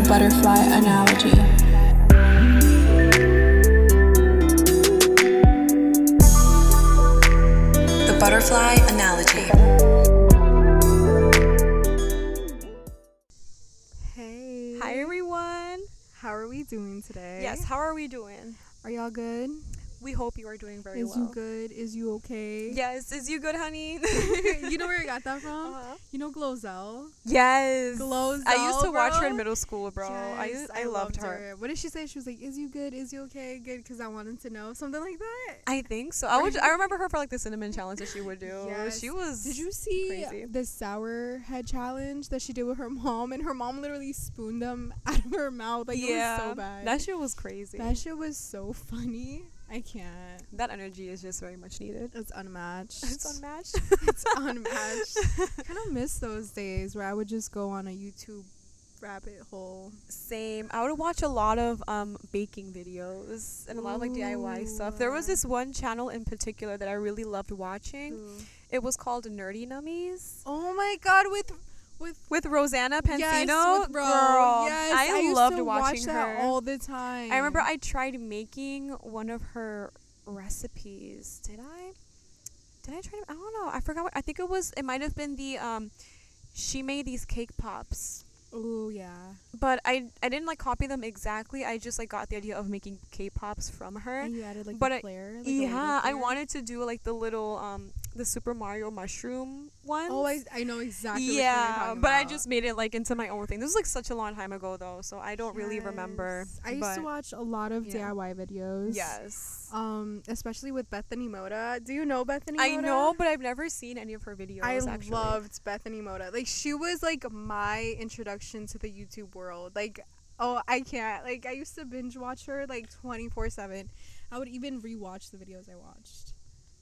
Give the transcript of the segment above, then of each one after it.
the butterfly analogy. The butterfly analogy. Hey. Hi everyone. How are we doing today? Yes, how are we doing? Are y'all good? We hope you are doing very Is well. Is you good? Is you okay? Yes, is you good, honey? you know where I got that from? Uh-huh. You know Glozell? Yes. Glozell, I used to watch her in middle school, bro. I used, I, loved her. What did she say? She was like, "Is you good? Is you okay? Good?" Because I wanted to know something like that. I think so. I would. I remember her for like the cinnamon challenge that she would do. Yes. She was. Did you see crazy. the sour head challenge that she did with her mom? And her mom literally spooned them out of her mouth. Like yeah. it was so bad. That shit was crazy. that shit was so funny. I can't. that energy is just very much needed. It's unmatched. It's unmatched. it's unmatched. I kind of miss those days where I would just go on a YouTube rabbit hole. Same. I would watch a lot of um baking videos and a lot of like DIY stuff. There was this one channel in particular that I really loved watching. It was called Nerdy Nummies. Oh my god, with with with Rosanna Pansino. yes, with bro. Girl, yes, I, used loved watching watch her. that all the time. I remember I tried making one of her recipes. Did I? Did I try? To, I don't know. I forgot. What, I think it was. It might have been the um. She made these cake pops, Oh yeah. but I I didn't like copy them exactly. I just like got the idea of making cake pops from her. And you added like but the I- flare. Like yeah, I wanted to do like the little um the Super Mario mushroom one. Oh, I, I know exactly. which one you're yeah, but I just made it like into my own thing. This was like such a long time ago though, so I don't really remember. I used to watch a lot of yeah. DIY videos. Yes. Um, especially with Bethany Mota. Do you know Bethany? I Mota? know, but I've never seen any of her videos. I actually. loved Bethany Mota. Like she was like my introduction to the YouTube world. Like oh, I can't. Like I used to binge watch her like 24/7. I would even rewatch the videos I watched.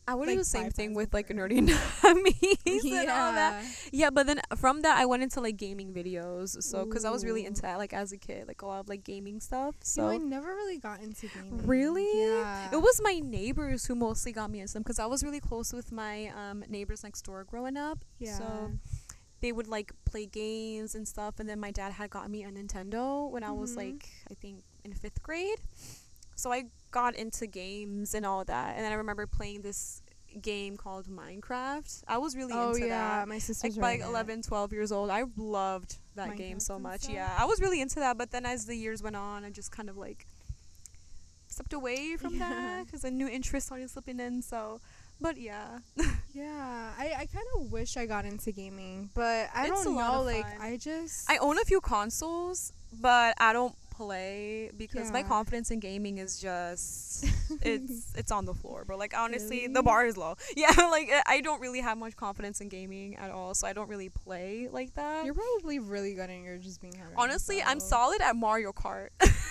I would like, do the same thing with like nerdy nummies and all that. Yeah. Yeah, but then from that I went into like gaming videos. So because I was really into that like as a kid, like a lot of like gaming stuff. You know, I never really got into gaming. really, Yeah. it was my neighbors who mostly got me into them because I was really close with my um, neighbors next door growing up. Yeah. So they would like play games and stuff, and then my dad had got me a Nintendo when I was Mhm. like I think in fifth grade. So I got into games and all that, and then I remember playing this game called Minecraft. I was really oh into yeah, that. my sister's Like by like running 11, 12 years old, I loved that game so much. Yeah, I was really into that. But then as the years went on, I just kind of like stepped away from that because a new interest started slipping in. So, but yeah, Yeah, I, I kind of wish I got into gaming, but I It's don't know. Like. I just I own a few consoles, but I don't play because my confidence in gaming is just it's it's on the floor, bro. Like honestly, the bar is low. Yeah, like I- don't really have much confidence in gaming at all, so I don't really play like that. You're probably really good and you're just being hard. Honestly, I'm solid at Mario Kart.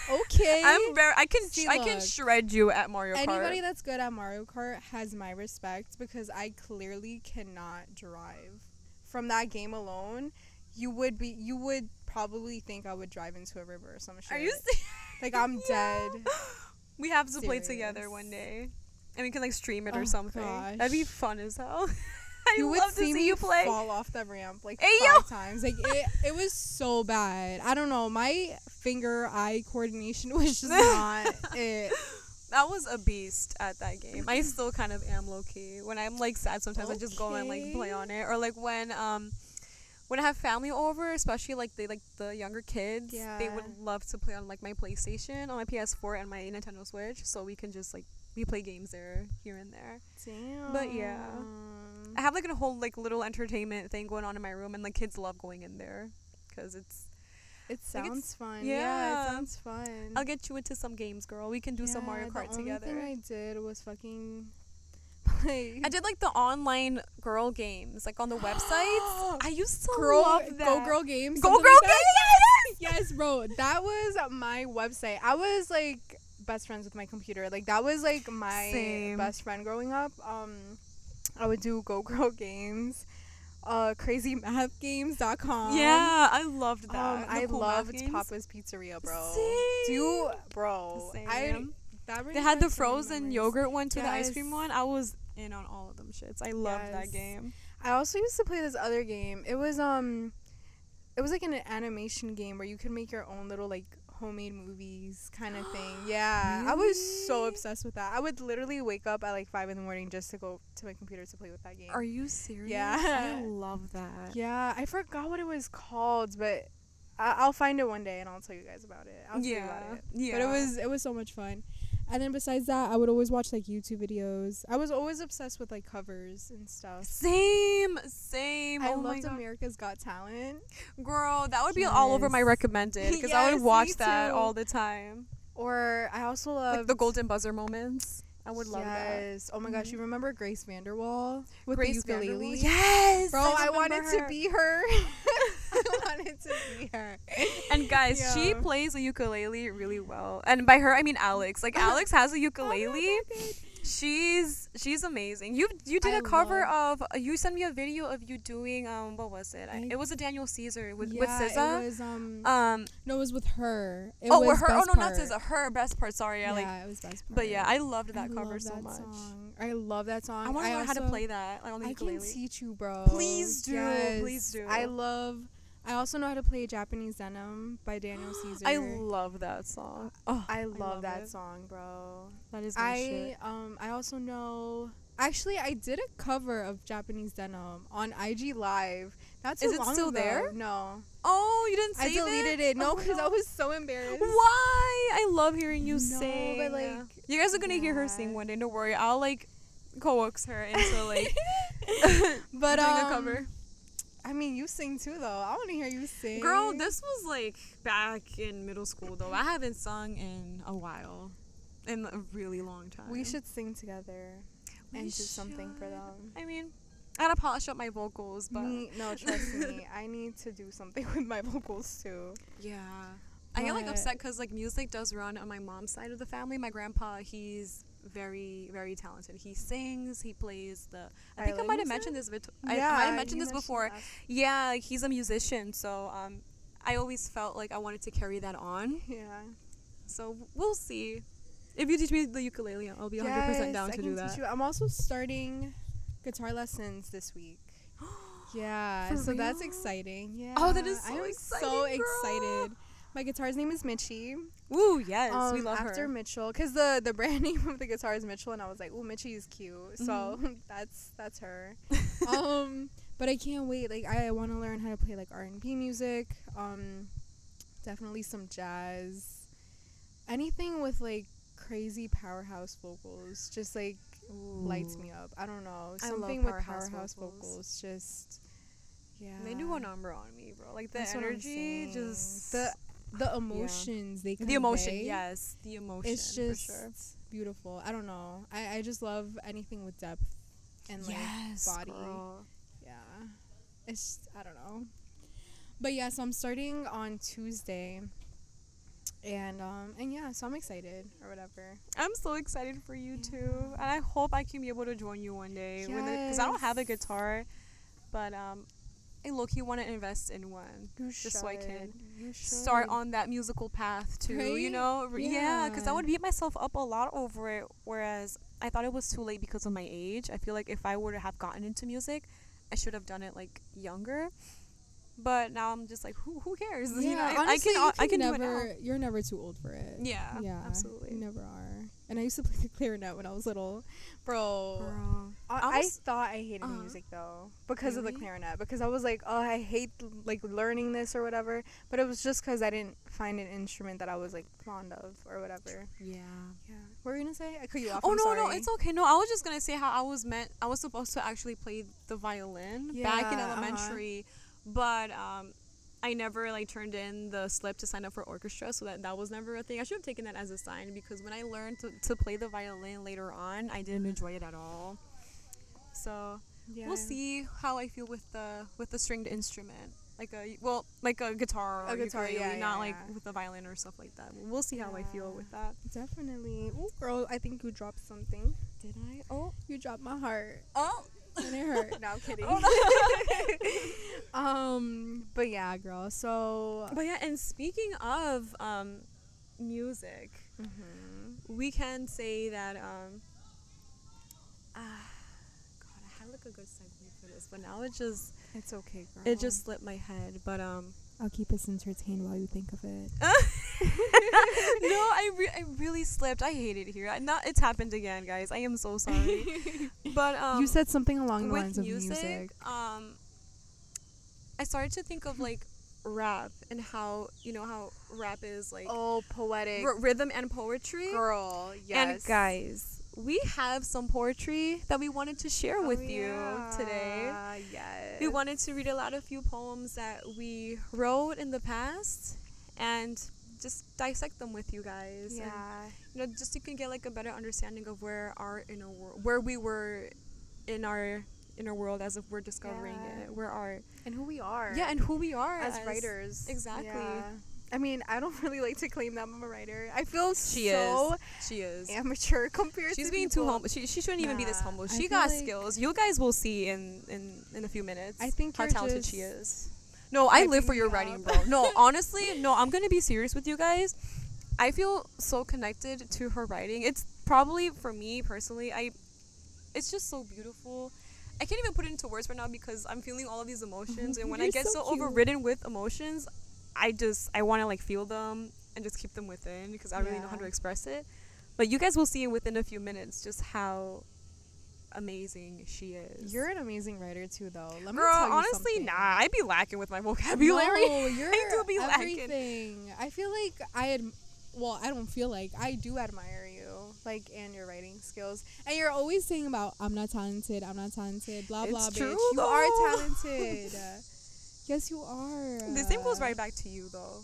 Okay. I'm very. I can. See, I can shred you at Mario Kart. Anybody that's good at Mario Kart has my respect because I clearly cannot drive. From that game alone, you would be you would probably think I would drive into a river or some shit. Are you? serious? like I'm Yeah. dead. We have to play together one day, and we can like stream it or Oh, something. That'd be fun as hell. I you would love to see see me you play. fall off the ramp like Hey, five yo! times. Like it, it was so bad. I don't know. My finger eye coordination was just not it. That was a beast at that game. I still kind of am low key. When I'm like sad, sometimes I just go and like play on it, or like when um. When I have family over, especially like they like the younger kids, they would love to play on like my PlayStation, on my PS4, and my Nintendo Switch. So we can just like we play games there, here and there. Damn. But yeah. I have like a whole like little entertainment thing going on in my room, and the kids love going in there because it's. It Like, it's- sounds fun. Yeah. yeah. it sounds fun. I'll get you into some games, girl. We can do some Mario Yeah, Kart the together. only thing I did was fucking play. I did like the online girl games, like on the websites. I used to girl, love that. go girl games. Go girl like games. that. Yes, bro. That was my website. I was like best friends with my computer. Like that was like my Same. best friend growing up. Um, I would do go girl games. Uh, crazymathgames.com. Yeah, I loved that. Um, I loved. Papa's Pizzeria, bro. Same. Do bro? I That They had the frozen yogurt one too, the ice cream one. I was in on all of them shits. I loved that game. I also used to play this other game. It was um it was like an animation game where you could make your own little like homemade movies kind of thing. Yeah, I was so obsessed with that. I would literally wake up at like five in the morning just to go to my computer to play with that game. Are you serious? Yeah. I love that. yeah, I forgot what it was called, but I- I'll find it one day and I'll tell you guys about it. I'll tell you about it. yeah. But it was it was so much fun. And then besides that, I would always watch like YouTube videos. I was always obsessed with like covers and stuff. same, same. I oh loved America's Got Talent. girl, that would be all over my recommended because I would watch that all the time. Or I also love Like the golden buzzer moments. I would love that. yes. Oh my gosh, Mhm. you remember Grace VanderWaal with Grace the ukulele? VanderWaal? Yes, Bro, I, remember wanted to be her. I wanted to be her. And guys, she plays the ukulele really well. And by her, I mean Alex. Like Alex has a ukulele. She's she's amazing. You you did I a cover of uh, you sent me a video of you doing um what was it? I, it was a Daniel Caesar with with SZA. It was um um no, it was with her. It oh, was with her. Oh no, not Part. SZA. Her best part. Sorry, Yeah, I like. it was best part. But yeah, I loved that I cover love so that much. Song. I love that song. I want to learn how to play that like on the I ukulele. can teach you, bro. Please do, please do. I love. I also know how to play Japanese Denim by Daniel Caesar. I love that song. Oh, I love, love that it. song, bro. that is my I shit. um I also know. Actually, I did a cover of Japanese Denim on IG Live. That's Is it long still ago. there? No, Oh, you didn't I deleted it. No, Oh, because I was so embarrassed. Why? I love hearing you No, sing. but, like, you guys are gonna hear her sing one day. Don't worry. I'll like coax her into like But doing um, a cover. I mean, you sing too, though. I want to hear you sing. Girl, this was like back in middle school though. I haven't sung in a while, in a really long time. We should sing together We and do something for them. I mean, I gotta polish up my vocals, but Me, no, trust me. I need to do something with my vocals too. yeah. I get like But- upset because like music does run on my mom's side of the family. My grandpa, he's very very talented. He sings, he plays the. I think I might have mentioned this. Vit- I might have mentioned this before. that. Yeah, he's a musician, so um, I always felt like I wanted to carry that on. Yeah. So we'll see. If you teach me the ukulele, I'll be 100% Yes, down I to can do teach that. you. I'm also starting guitar lessons this week. Yeah, For so that's exciting. Yeah. Oh, that is so I am so exciting, girl. excited. My guitar's name is Mitchie. Ooh, yes, we Um, love after her. After Mitchell, because the the brand name of the guitar is Mitchell, and I was like, ooh, Mitchie is cute," so Mm-hmm. that's that's her. um, but I can't wait. Like, I want to learn how to play like R and B music. Um, definitely some jazz. Anything with like crazy powerhouse vocals, just like lights me up. I don't know I love something with powerhouse powerhouse vocals. vocals. Just yeah, They do a number on me, bro. Like the That's energy, just the the emotions they convey, the emotion. Yes, the emotion. it's just sure. beautiful. I don't know. I, I just love anything with depth and like yes, body. girl. Yeah. It's I don't know. But yeah, so I'm starting on Tuesday. And um and yeah, so I'm excited or whatever. I'm so excited for you too, and I hope I can be able to join you one day because I don't have a guitar, but um, I look you want to invest in one. You Just so I can start on that musical path too. You know, yeah, because I would beat myself up a lot over it. Whereas I thought it was too late because of my age. I feel like if I were to have gotten into music, I should have done it like younger. But now I'm just like, who who cares? Yeah, you know, I- honestly, I can you I can never, do it now. You're never too old for it. Yeah, yeah, absolutely. You never are. And I used to play the clarinet when I was little, bro. Bro. I, I I thought I hated uh-huh. music though because of the clarinet because I was like, oh, I hate like learning this or whatever. But it was just because I didn't find an instrument that I was like fond of or whatever. Yeah. Yeah. What were you gonna say? I cut you off. Oh I'm no, sorry. no, it's okay. No, I was just gonna say how I was meant. I was supposed to actually play the violin back in Yeah, uh-huh. elementary, but um, I never like turned in the slip to sign up for orchestra, so that that was never a thing. I should have taken that as a sign because when I learned to, to play the violin later on, I didn't enjoy it at all. So Yeah. we'll see how I feel with the with the stringed instrument. Like a well, like a guitar or A guitar, ukulele, yeah, not yeah, like with a violin or stuff like that. We'll see how I feel with that. Definitely. Oh, girl, I think you dropped something. Did I? Oh, You dropped my heart. oh. And it hurt. no, I'm kidding. Oh, um, but yeah, girl. So. But yeah, and speaking of um, music, Mhm. we can say that um, ah, God, I had like a good segue for this, but now it just It's okay, girl. it just slipped my head. But um, I'll keep us entertained while you think of it. no, I, re- I really slipped. I hate it here. I, not it's happened again, guys. I am so sorry. but um, you said something along the lines of music, music. um, I started to think of like rap and how you know how rap is like Oh, poetic. r- rhythm and poetry. Girl, yes. And guys, we have some poetry that we wanted to share Oh, with you today. Yes. We wanted to read aloud a few poems that we wrote in the past and just dissect them with you guys. and, Yeah. you know, just so you can get like a better understanding of where our inner world, where we were in our inner world as if we're discovering Yeah. it. Where our And who we are. yeah, and who we are as, writers. Exactly. Yeah. I mean, I don't really like to claim that I'm a writer. I feel She so is. She is. amateur compared She's to being too humble. She, she shouldn't even be this humble. She got like- skills. You guys will see in in in a few minutes. I think how talented she is. No, I live for your writing, bro. No, honestly, no. I'm gonna be serious with you guys. I feel so connected to her writing. It's probably for me personally. I, it's just so beautiful. I can't even put it into words right now because I'm feeling all of these emotions, and when I get so so, overridden with emotions, I just I want to like feel them and just keep them within because I really know how to express it. But you guys will see within a few minutes just how amazing she is. You're an amazing writer too, though. Let me Girl, tell you honestly, something. nah. I'd be lacking with my vocabulary. No, you're I do be lacking. everything. I feel like I ad- well, I don't feel like I do admire you, like and your writing skills. And you're always saying about I'm not talented, I'm not talented, blah It's blah. true, bitch, you are talented. Yes, you are. The same goes right back to you, though.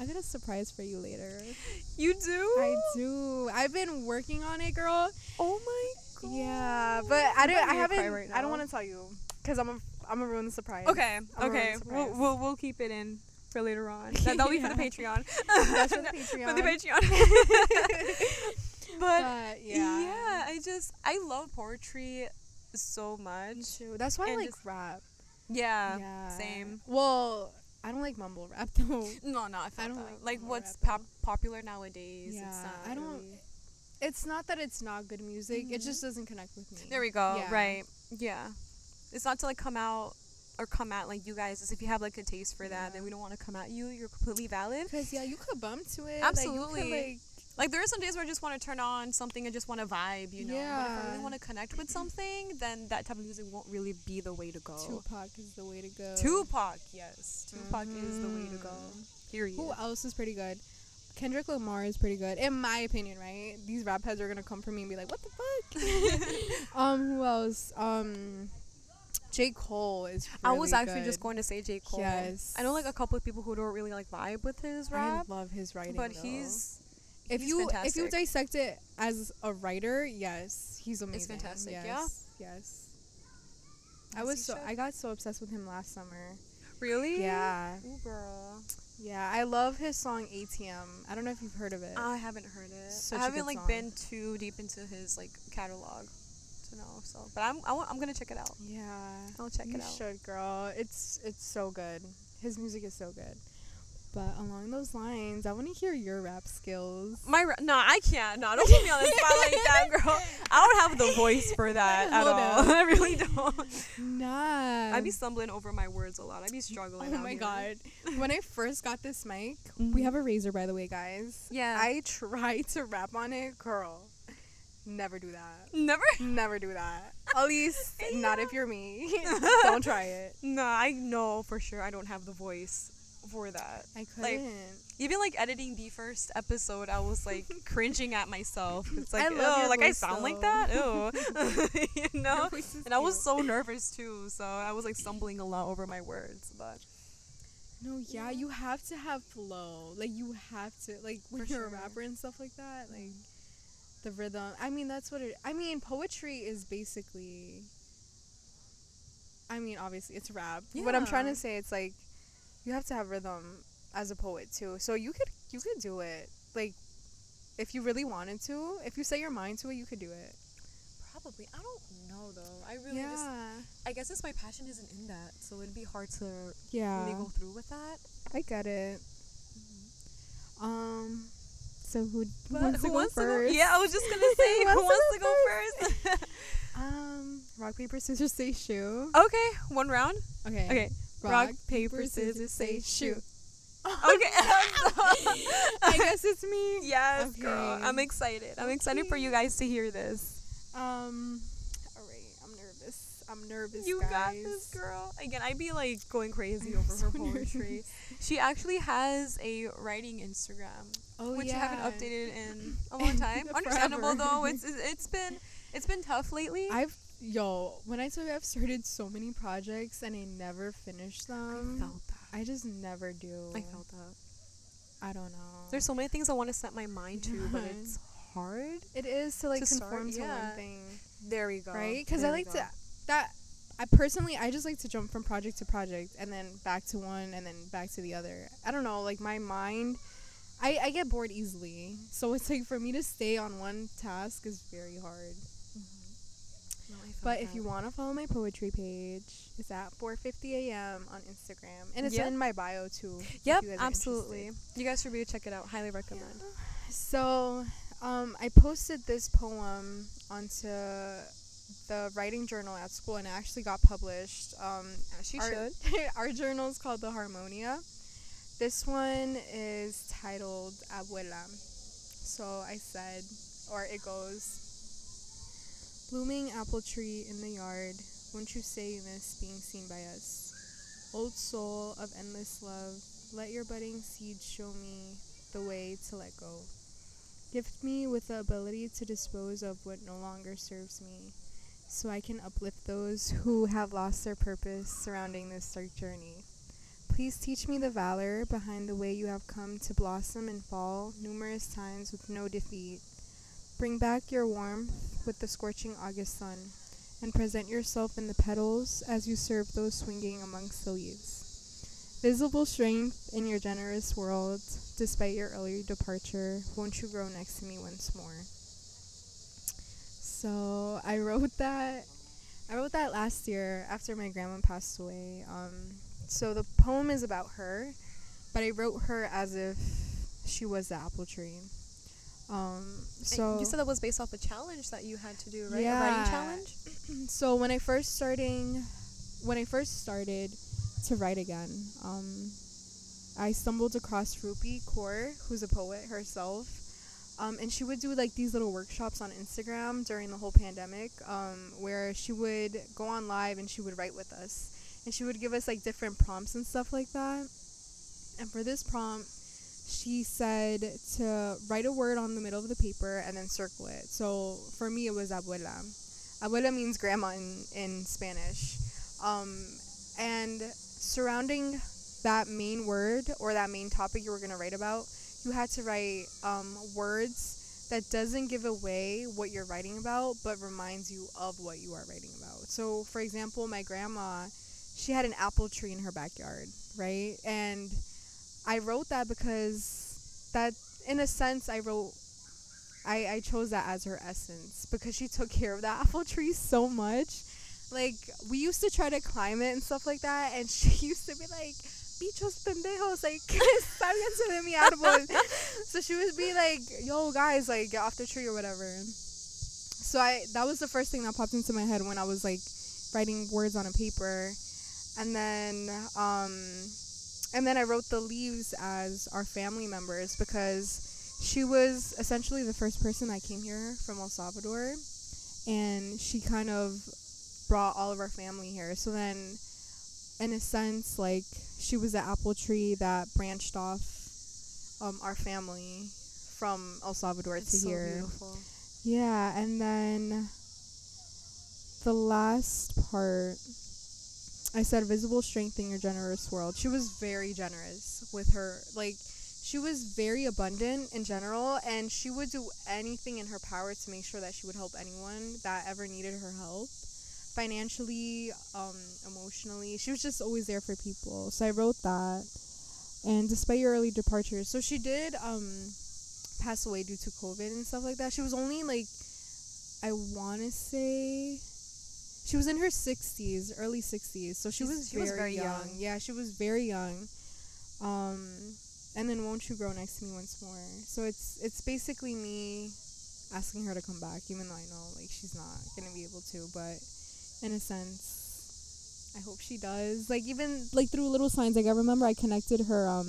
I got a surprise for you later. You do? I do. I've been working on it, girl. Oh my god. Yeah, but I don't. I haven't. right I don't want to tell you because I'm a. I'm gonna ruin the surprise. Okay, I'm okay. We'll, we'll we'll keep it in for later on. That, that'll be for the Patreon. That's for the For the Patreon. Patreon. but But yeah. yeah, I just I love poetry so much. That's why I like just- rap. Yeah, Yeah. same. Well, I don't like mumble rap though. No, no, I, felt don't that. like like what's pop- popular nowadays. Yeah, it's not I don't- really- It's not that it's not good music. It Mhm. just doesn't connect with me. There we go. Yeah. Right. Yeah. It's not to like come out or come at like you guys. If you have like a taste for that, then we don't want to come at you. You're completely valid. Cause yeah, you could bump to it. Absolutely. Like, Like there are some days where I just want to turn on something and just want to vibe, you know. But if I really want to connect with something, then that type of music won't really be the way to go. Tupac is the way to go. Tupac, yes. Tupac is the way to go. Mhm. Period. Who else is pretty good? Kendrick Lamar is pretty good, in my opinion. Right? These rap heads are gonna come for me and be like, "What the fuck?" um, who else? Um, J Cole is. I was really actually just going to say J. Cole. Yes. I know like a couple of people who don't really like vibe with his rap, I love his writing, but though. he's if you if you dissect it as a writer, yes, he's amazing. It's fantastic, Yes, yeah? Yes. I was so should. I got so obsessed with him last summer. really Yeah. Ooh, girl. Yeah, I love his song ATM. I don't know if you've heard of it. I haven't heard it. Such I haven't like song. been too deep into his like catalog to know. So, but I'm I want, I'm gonna check it out. yeah. I'll check you it out. You should, girl. It's it's so good. His music is so good. But along those lines, I want to hear your rap skills. My ra- no, I can't. No, don't put me on the spot like that, girl. I don't have the voice for that at all. I really don't. Nah. I'd be stumbling over my words a lot. I'd be struggling. Oh my here. god. when I first got this mic, Mhm. we have a Razer by the way, guys. Yeah. I tried to rap on it, girl. Never do that. Never. Never do that. At least not if you're me. Don't try it. No, I know for sure I don't have the voice for that. I couldn't. Like, Even like editing the first episode, I was like cringing at myself. It's like, I love your like I sound like that. Oh, you know. And I was cute. so nervous too, so I was like stumbling a lot over my words. But No, yeah, you have to have flow. Like you have to like when For you're a rapper and stuff like that, like the rhythm. I mean, that's what it I mean, poetry is basically I mean, obviously it's rap. Yeah. What I'm trying to say it's like you have to have rhythm as a poet too. So you could you could do it. Like if you really wanted to, if you set your mind to it, you could do it. probably, I don't know though. I really yeah. just, I guess it's my passion isn't in that, so it'd be hard to yeah. really go through with that. I get it. Um so who, who But wants, to, go first? Yeah, I was just gonna say, Who who wants wants to to go go first? Um, rock paper scissors say shoe. okay, one round. Okay. Okay, Rock, paper, scissors, say shoot. Okay. I guess it's me. yes, girl. I'm excited. I'm excited for you guys to hear this. Um. All right. I'm nervous. I'm nervous. You guys. got this, girl. Again, I'd be like going crazy I'm over so her poetry. She actually has a writing Instagram, Oh which yeah. I haven't updated in a long time. Understandable though. It's it's it's been it's been tough lately. I've yo when I tell you I've started so many projects and I never finish them. I felt that. I just never do. I felt that. I don't know. There's so many things I want to set my mind to, but it's hard. it is to like to start, conform to yeah. one thing, There we go. right? Because I like go. to that. I personally, I just like to jump from project to project and then back to one and then back to the other. I don't know, like my mind, I I get bored easily. So it's like for me to stay on one task is very hard. No, I felt But if you want to follow my poetry page, it's at 4:50 a.m. on Instagram, and it's Yep. in my bio too. Yep, you absolutely. interested. You guys should be check it out. Highly recommend. So, um, I posted this poem onto the writing journal at school, and it actually got published. Um, she our, should. our journal is called the Harmonia. This one is titled Abuela. So I said, or it goes. Blooming apple tree in the yard, won't you say you miss being seen by us? Old soul of endless love, let your budding seed show me the way to let go. Gift me with the ability to dispose of what no longer serves me, so I can uplift those who have lost their purpose surrounding this dark journey. Please teach me the valor behind the way you have come to blossom and fall numerous times with no defeat. Bring back your warmth with the scorching August sun, and present yourself in the petals as you serve those swinging amongst the leaves. Visible strength in your generous world, despite your early departure, won't you grow next to me once more? So I wrote that. I wrote that last year after my grandma passed away. Um, so the poem is about her, but I wrote her as if she was the apple tree. Um, so And you said that was based off a challenge that you had to do, right? A writing challenge. so when I first starting, when I first started to write again, um, I stumbled across Rupi Kaur, who's a poet herself, um, and she would do like these little workshops on Instagram during the whole pandemic, um, where she would go on live and she would write with us, and she would give us like different prompts and stuff like that. And for this prompt, she said to write a word on the middle of the paper and then circle it. So for me, it was abuela. Abuela means grandma in, in Spanish. Um, and surrounding that main word or that main topic you were going to write about, you had to write um, words that doesn't give away what you're writing about, but reminds you of what you are writing about. So, for example, my grandma, she had an apple tree in her backyard, right? And I wrote that because that, in a sense, I wrote I, I chose that as her essence because she took care of that apple tree so much. Like we used to try to climb it and stuff like that, and she used to be like, "Bichos pendejos, like sálganse de mi árbol." so she would be like, "Yo, guys, like get off the tree or whatever." So I that was the first thing that popped into my head when I was like writing words on a paper, and then um, and then I wrote the leaves as our family members because she was essentially the first person that came here from El Salvador, and she kind of brought all of our family here. So then, in a sense, like she was the apple tree that branched off um, our family from El Salvador It's to so here. beautiful. Yeah, and then the last part, I said visible strength in your generous world. She was very generous with her, like, she was very abundant in general, and she would do anything in her power to make sure that she would help anyone that ever needed her help. Financially, um, emotionally. She was just always there for people. So I wrote that. And despite your early departure, so she did um pass away due to COVID and stuff like that. She was only like, I want to say, she was in her 60s, early 60s. So she She's- was, she very, was very young. young. Yeah, she was very young. Um, and then won't you grow next to me once more? So it's it's basically me asking her to come back, even though I know like she's not gonna be able to. But in a sense, I hope she does. Like even like through little signs. Like I remember I connected her um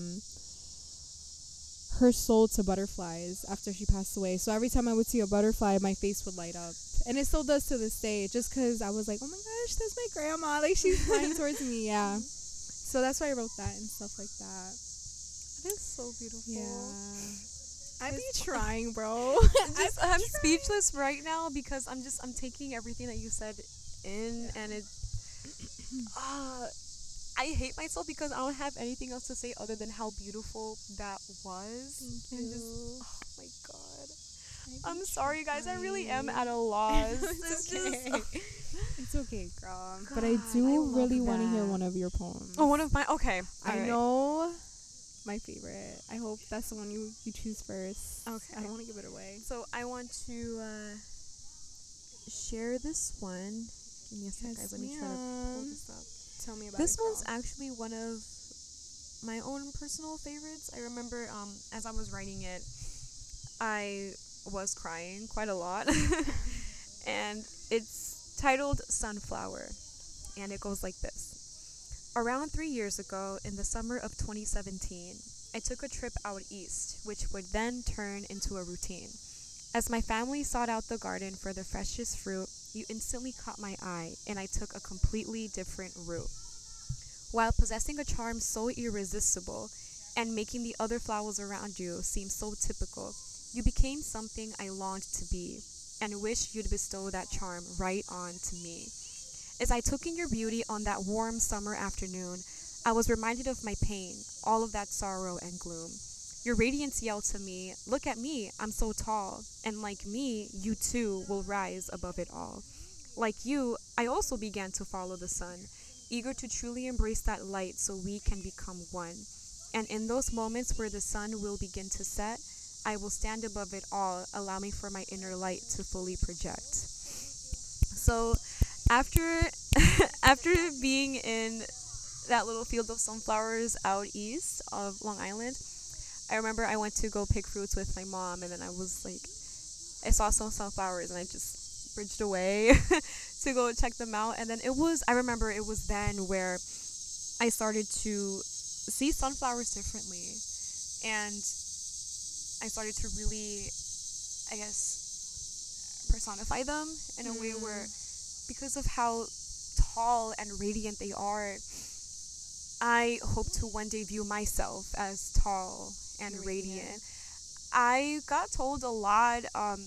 her soul to butterflies after she passed away. So every time I would see a butterfly, my face would light up, and it still does to this day. Just because I was like, oh my gosh, that's my grandma. Like she's flying towards me. Yeah. So that's why I wrote that and stuff like that. It is so beautiful. Yeah. I be trying, bro. I'm, just, I'm speechless right now because I'm just I'm taking everything that you said in and it uh I hate myself because I don't have anything else to say other than how beautiful that was. Thank And just you. oh my god. I'm sorry guys, I really am at a loss. it's It's okay. just- it's okay, girl. but I God, I do really want to hear one of your poems. oh, one of my okay. I alright. know my favorite. I hope that's the one you, you choose first. Okay. I don't want to give it away. So I want to uh, share this one. Give me a sec, Yes, guys. Let me try to pull this up. Tell me about This it. one's actually one of my own personal favorites. I remember um, as I was writing it, I was crying quite a lot. and it's titled Sunflower. And it goes like this Around three years ago, in the summer of 2017, I took a trip out east, which would then turn into a routine. As my family sought out the garden for the freshest fruit, you instantly caught my eye, and I took a completely different route. While possessing a charm so irresistible and making the other flowers around you seem so typical, you became something I longed to be and wished you'd bestow that charm right on to me. As I took in your beauty on that warm summer afternoon, I was reminded of my pain, all of that sorrow and gloom. Your radiance yelled to me, Look at me, I'm so tall, and like me, you too will rise above it all. Like you, I also began to follow the sun, eager to truly embrace that light so we can become one. And in those moments where the sun will begin to set, I will stand above it all, allowing for my inner light to fully project. So, after after being in that little field of sunflowers out east of Long Island, I remember I went to go pick fruits with my mom, and then I was like, I saw some sunflowers, and I just bridged away to go check them out. And then it was, I remember it was then where I started to see sunflowers differently, and I started to really, I guess, personify them in a way where, mm. because of how tall and radiant they are, I hope to one day view myself as tall and Radiant. radiant. I got told a lot um,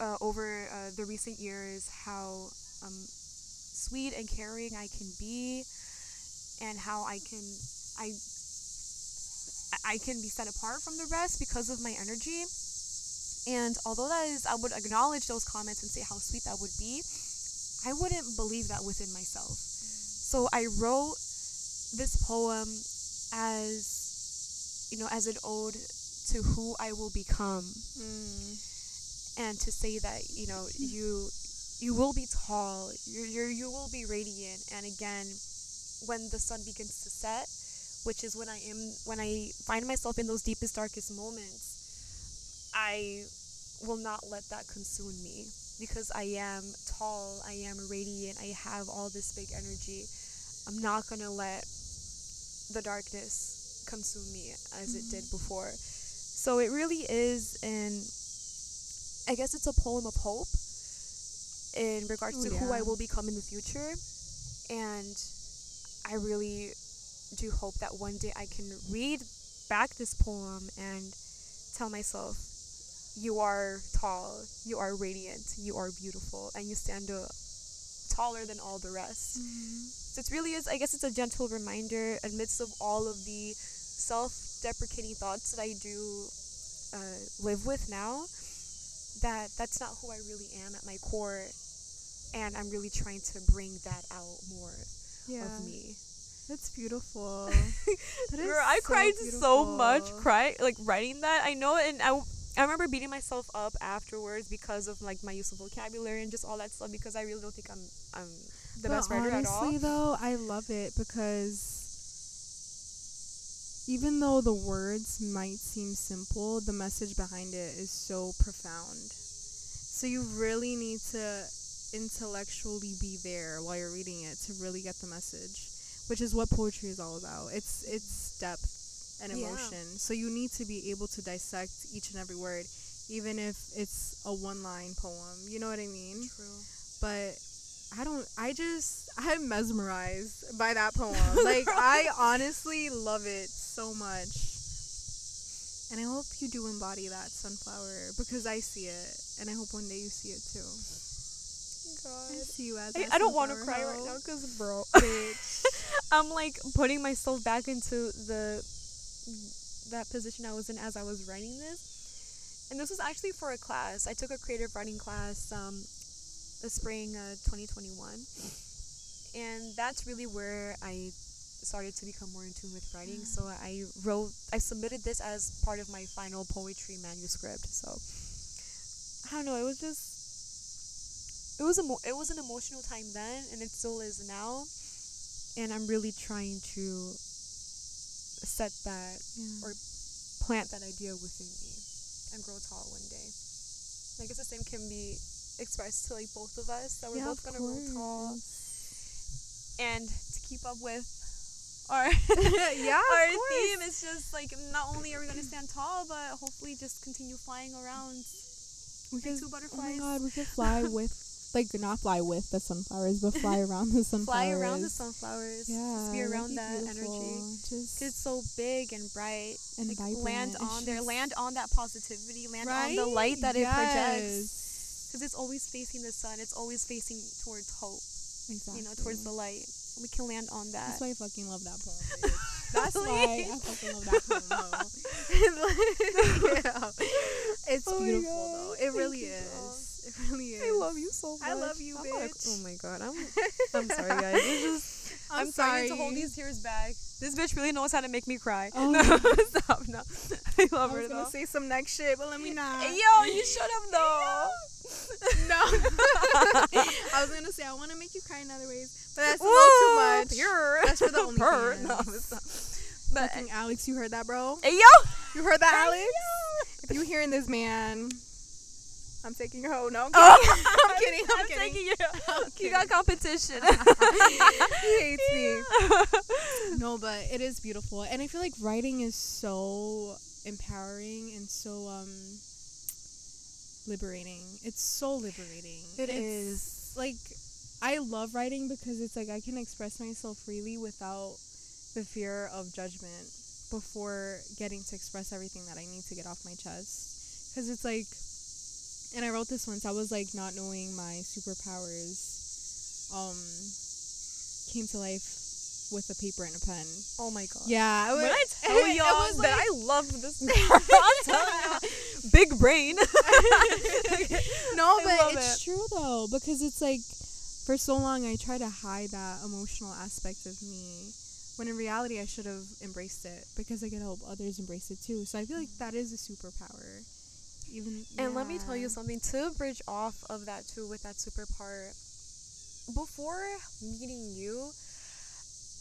uh, over uh, the recent years how um, sweet and caring I can be, and how I can I I can be set apart from the rest because of my energy. And although that is, I would acknowledge those comments and say how sweet that would be. I wouldn't believe that within myself. So I wrote this poem as, you know, as an ode to who I will become. Mm. and to say that you know you you will be tall you you you will be radiant. And again when the sun begins to set which is when I am when I find myself in those deepest darkest moments I will not let that consume me. Because I am tall I am radiant I have all this big energy. I'm not going to let the darkness consume me as it did before so it really is an I guess it's a poem of hope in regards Oh, to who I will become in the future. And I really do hope that one day I can read back this poem and tell myself, you are tall, you are radiant, you are beautiful, and you stand uh, taller than all the rest. So it really is, I guess it's a gentle reminder amidst of all of the self-deprecating thoughts that I do uh, live with now that that's not who I really am at my core and I'm really trying to bring that out more Yeah. of me. That's beautiful. That Girl, I so cried so much beautiful. cry like writing that. I know and I I remember beating myself up afterwards because of like my use of vocabulary and just all that stuff because I really don't think I'm I'm the But best writer at all. honestly, though, I love it because even though the words might seem simple, the message behind it is so profound. So you really need to intellectually be there while you're reading it to really get the message, which is what poetry is all about. It's it's depth and Yeah. emotion. So you need to be able to dissect each and every word, even if it's a one line poem. You know what I mean? True. But I don't. I just I'm mesmerized by that poem. like I honestly love it so much. And I hope you do embody that sunflower because I see it, and I hope one day you see it too. I see you as. I, I don't want to cry right now because, bro, Bitch. I'm like putting myself back into the that position I was in as I was writing this. And this was actually for a class. I took a creative writing class um, the spring uh, 2021. And that's really where I started to become more in tune with writing. So mm. I wrote, I submitted this as part of my final poetry manuscript. So I don't know, it was just, it was a, mo- it was an emotional time then, and it still is now and I'm really trying to set that Yeah. or plant that idea within me and grow tall one day. I guess the same can be expressed to like both of us that we're Yeah, both gonna grow tall and to keep up with our yeah, our theme is just like not only are we gonna stand tall but hopefully just continue flying around We could, two oh my god, we could fly with, like, not fly with the sunflowers, but fly around the sunflowers. fly around the sunflowers. Yeah, just be around be that energy. Just it's so big and bright. And like vibrant. land on there land on that positivity land on the light that it projects. Because it's always facing the sun. It's always facing towards hope. Exactly. you know towards the light we can land on that That's why I fucking love that poem. That's why I fucking love that poem. though. yeah. It's Oh beautiful though. It thank really is. girl. It really is. I love you so much. I love you, I'm like- bitch. oh my god, I'm I'm sorry guys. It's just I'm, I'm, sorry to hold these tears back. This bitch really knows how to make me cry. Oh. No, stop. No, I love I her was though. gonna say some next shit, but let me not. Yo, you should have though. no. I was gonna say I want to make you cry in other ways, that's a little too much. Pure. That's for the Purr. OnlyFans. No, it's not. But Fucking Alex, you heard that, bro? hey yo, You heard that, Hey, Alex? If you hearing this, man, I'm taking your hoe. No, I'm Oh. kidding. I'm kidding. I'm, I'm kidding. taking you. I'm You got competition. he hates me. No, but it is beautiful, and I feel like writing is so empowering and so um liberating. It's so liberating. It it's, is. like I love writing because it's like I can express myself freely without the fear of judgment before getting to express everything that I need to get off my chest. Because it's like, and I wrote this once. I was like not knowing my superpowers, um, came to life with a paper and a pen. oh my god. Yeah, it When I was- tell y'all was that like- I love this girl, I'm telling you, big brain. no, I but it's it. true though because it's like for so long I tried to hide that emotional aspect of me when in reality I should have embraced it because I could help others embrace it too. So I feel like that is a superpower. Even And let me tell you something to bridge off of that too with that super part. Before meeting you,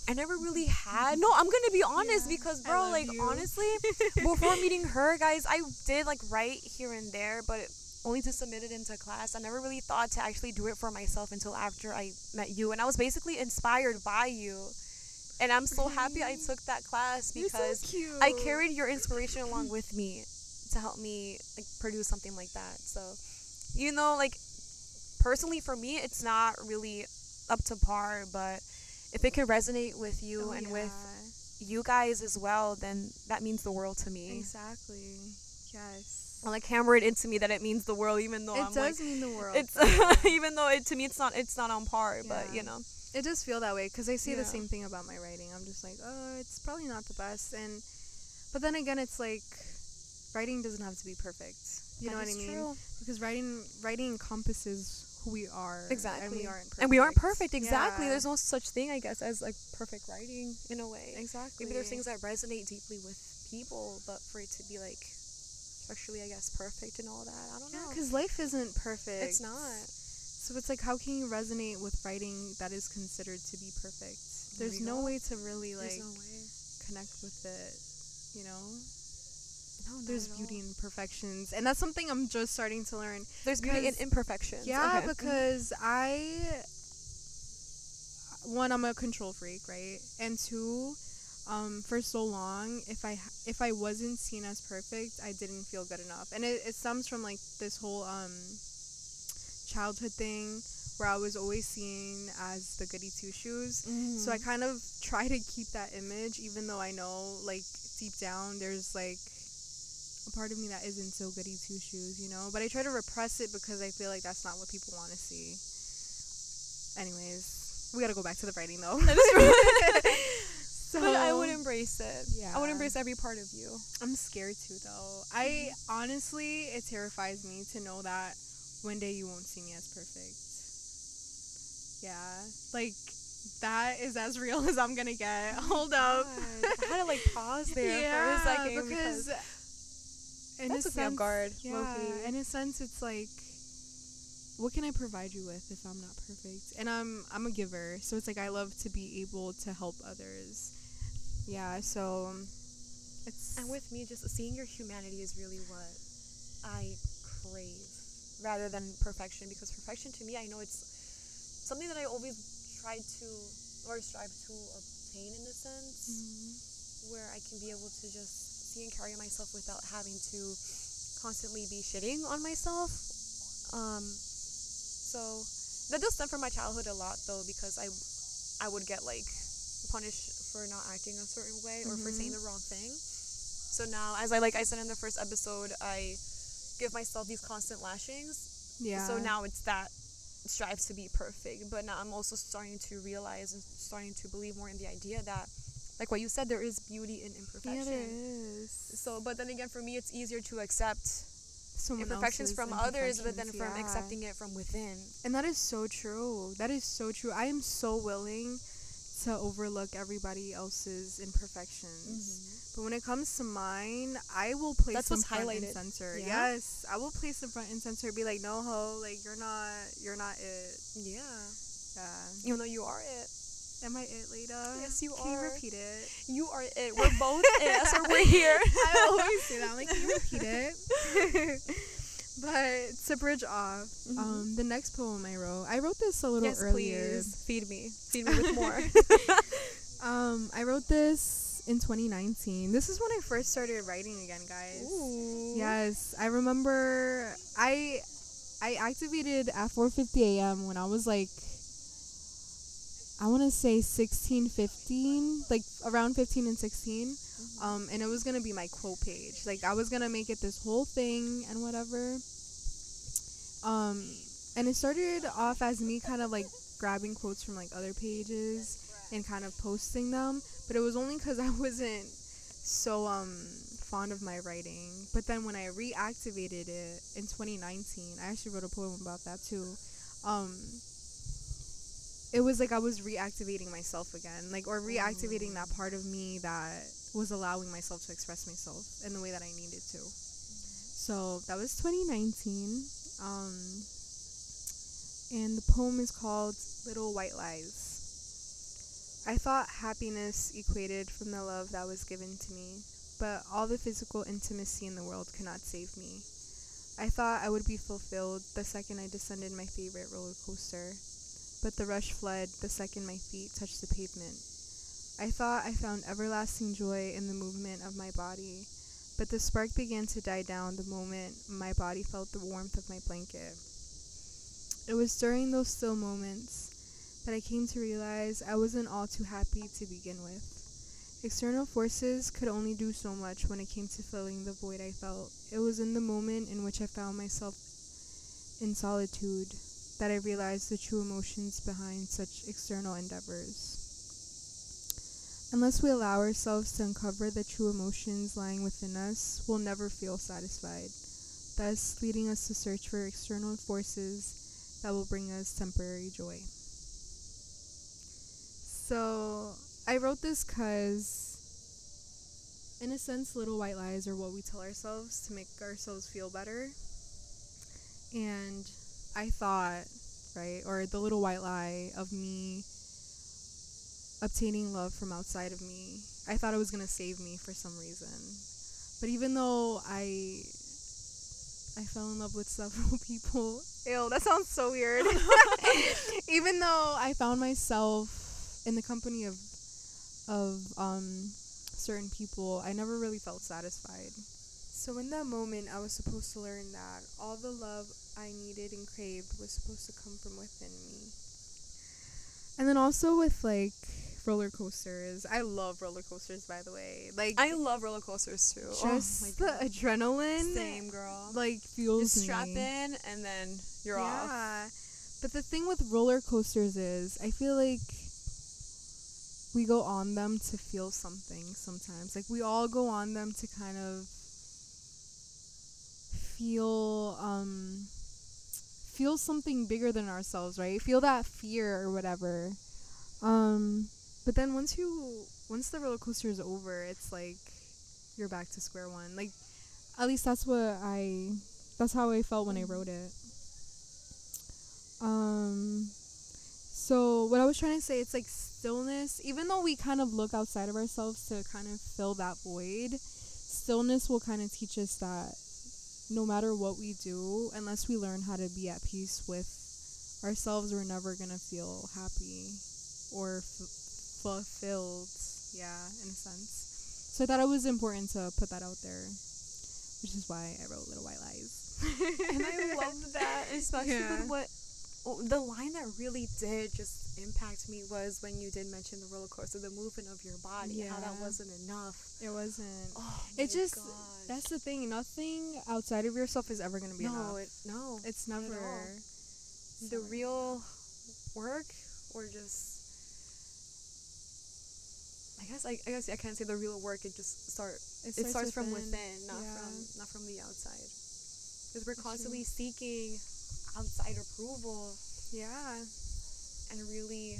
I never really had. No, I'm gonna be honest Yeah, because, bro, like you. honestly, before meeting her, guys, I did like write here and there, but only to submit it into class. I never really thought to actually do it for myself until after I met you, and I was basically inspired by you. And I'm so happy I took that class You're so because. I carried your inspiration along with me to help me like produce something like that. So, you know, like personally for me, it's not really up to par, but if it can resonate with you Oh, and yeah. with you guys as well, then that means the world to me. exactly yes. Like hammer it into me that it means the world, even though it I'm does like, mean the world. it's even though it to me it's not it's not on par, but you know, it does feel that way because I say Yeah. the same thing about my writing. I'm just like, oh, it's probably not the best, and but then again, it's like writing doesn't have to be perfect. You know what I mean? true. Because writing writing encompasses who we are. And Exactly. we aren't perfect. And we aren't perfect, exactly. Yeah. There's no such thing, I guess, as like perfect writing in a way. exactly. Maybe there's things that resonate deeply with people, but for it to be like structurally, I guess, perfect and all that, I don't Yeah, know. because life isn't perfect. It's not. So it's like, how can you resonate with writing that is considered to be perfect? There's no way to really like no connect with it. You know? No, there's beauty in imperfections, and that's something I'm just starting to learn. There's beauty in imperfections. Yeah, Okay. Mhm. because I one I'm a control freak, right? And two, um, for so long, if I if I wasn't seen as perfect, I didn't feel good enough, and it, it stems from like this whole um childhood thing where I was always seen as the goody two shoes. So I kind of try to keep that image, even though I know, like deep down, there's like a part of me that isn't so goody two shoes, you know. But I try to repress it because I feel like that's not what people want to see. Anyways, we gotta go back to the writing though. so but I would embrace it. Yeah. I would embrace every part of you. I'm scared too, though. I honestly, it terrifies me to know that one day you won't see me as perfect. Yeah, like that is as real as I'm gonna get. Oh Hold up. God. I had to like pause there for a second because in that a sense- guard, Yeah, in a sense, it's like, what can I provide you with if I'm not perfect? And I'm I'm a giver, so it's like I love to be able to help others. Yeah, so it's And with me, just seeing your humanity is really what I crave rather than perfection. Because perfection to me, I know it's something that I always try to or strive to obtain in a sense, Mhm. where I can be able to just see and carry myself without having to constantly be shitting on myself. Um, so that does stem from my childhood a lot, though, because I I would get like punished for not acting a certain way or for saying Mhm. the wrong thing. So now, as I like I said in the first episode, I give myself these constant lashings. yeah. So now it's that strives to be perfect, but now I'm also starting to realize and starting to believe more in the idea that, like what you said, there is beauty in imperfection. yeah, there is. So, but then again, for me, it's easier to accept Someone imperfections from others, but then imperfections, from yeah. accepting it from within. And that is so true. That is so true. I am so willing to overlook everybody else's imperfections. Mm-hmm. But when it comes to mine, I will place That's what's front highlighted. and center. Yeah? Yes, I will place them front and center. Be like, no, ho, like you're not, you're not it. Yeah. Yeah. Even though you are it. Am I it, Leyda? Yes, you Can you repeat it? You are it. We're both it. That's why we're here. I always say that. I'm like, can you repeat it? but to bridge off, Mhm. um, the next poem I wrote, I wrote this a little yes, earlier. please. Feed me. Feed me with more. Um, I wrote this in 2019. This is when I first started writing again, guys. Ooh. Yes, I remember I I activated at 4:50 a.m. when I was like I want to say 16, 15, like around 15 and 16. Um, and it was gonna be my quote page. Like I was gonna make it this whole thing and whatever. Um, and it started off as me kind of like grabbing quotes from like other pages and kind of posting them. But it was only because I wasn't so um fond of my writing. But then when I reactivated it in 2019, I actually wrote a poem about that too. Um, it was like I was reactivating myself again, like or reactivating that part of me that was allowing myself to express myself in the way that I needed to. So that was 2019. Um, and the poem is called Little White Lies. I thought happiness equated from the love that was given to me, but all the physical intimacy in the world could not save me. I thought I would be fulfilled the second I descended my favorite roller coaster, but the rush fled the second my feet touched the pavement. I thought I found everlasting joy in the movement of my body, but the spark began to die down the moment my body felt the warmth of my blanket. It was during those still moments that I came to realize I wasn't all too happy to begin with. External forces could only do so much when it came to filling the void I felt. It was in the moment in which I found myself in solitude that I realized the true emotions behind such external endeavors. Unless we allow ourselves to uncover the true emotions lying within us, we'll never feel satisfied, thus leading us to search for external forces that will bring us temporary joy. So, I wrote this because, in a sense, little white lies are what we tell ourselves to make ourselves feel better. And I thought, right, or the little white lie of me obtaining love from outside of me, I thought it was going to save me for some reason. But even though I I fell in love with several people. Ew, that sounds so weird. even though I found myself in the company of of um certain people, I never really felt satisfied. So in that moment, I was supposed to learn that all the love I needed and craved was supposed to come from within me. And then also with like roller coasters. I love roller coasters by the way. Like I love roller coasters too. just oh the adrenaline Same girl. like fuels Just strap me. in and then you're off. yeah. But the thing with roller coasters is I feel like we go on them to feel something sometimes. Like we all go on them to kind of feel um feel something bigger than ourselves, right? Feel that fear or whatever. Um but then once you once the roller coaster is over, it's like you're back to square one. Like at least that's what I that's how I felt when I wrote it. Um so what I was trying to say it's like stillness even though we kind of look outside of ourselves to kind of fill that void, stillness will kind of teach us that no matter what we do, unless we learn how to be at peace with ourselves, we're never going to feel happy or f- fulfilled. Yeah, in a sense. So I thought it was important to put that out there, which is why I wrote Little White Lies. and I love that, especially Yeah. with what the line that really did just impact me was when you did mention the roller coaster, the movement of your body, yeah. how that wasn't enough. It wasn't. Oh, it just gosh. that's the thing. Nothing outside of yourself is ever gonna be no, enough. it, no, it's never. all. the So- real work or just. I guess I, I guess I can't say the real work. It just start. It starts, from within, not Yeah. from not from the outside. Because we're constantly seeking outside approval Yeah, and really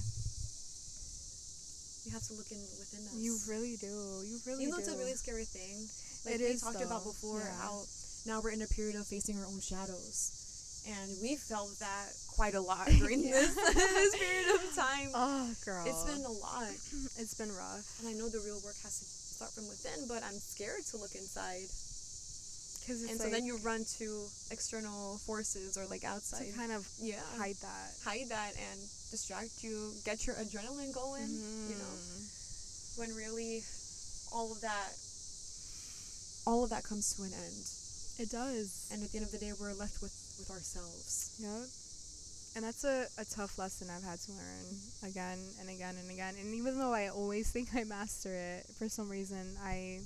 you have to look in within us. you really do. You really you know do. it's a really scary thing. Like It we is, talked about before Yeah. how now we're in a period of facing our own shadows. And we felt that quite a lot during Yeah. this, this period of time. Oh, girl. It's been a lot. it's been rough. And I know the real work has to start from within, but I'm scared to look inside. Cause and so then you run to external forces or like outside. to kind of yeah. hide that. hide that and distract you, get your adrenaline going, you know, Mhm. when really all of that all of that comes to an end. It does. And at the end of the day we're left with with ourselves. Yep. And that's a, a tough lesson I've had to learn again and again and again. And even though I always think I master it, for some reason I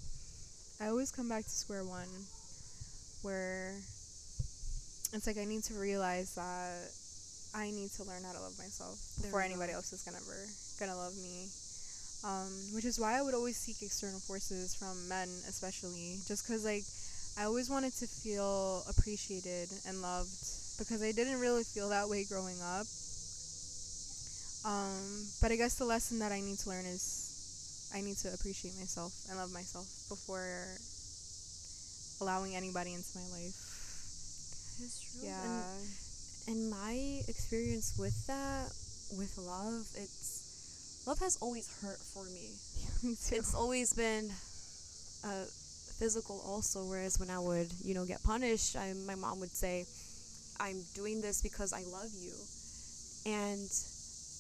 I always come back to square one where it's like I need to realize that I need to learn how to love myself before anybody else is gonna ever gonna love me. Um, which is why I would always seek external forces from men, especially, just because like I always wanted to feel appreciated and loved because I didn't really feel that way growing up. Um, but I guess the lesson that I need to learn is I need to appreciate myself and love myself before allowing anybody into my life. It's true. Yeah. And, and my experience with that, with love, it's love has always hurt for me. Yeah, me too. It's always been uh, physical also. Whereas when I would, you know, get punished, I, my mom would say, "I'm doing this because I love you," and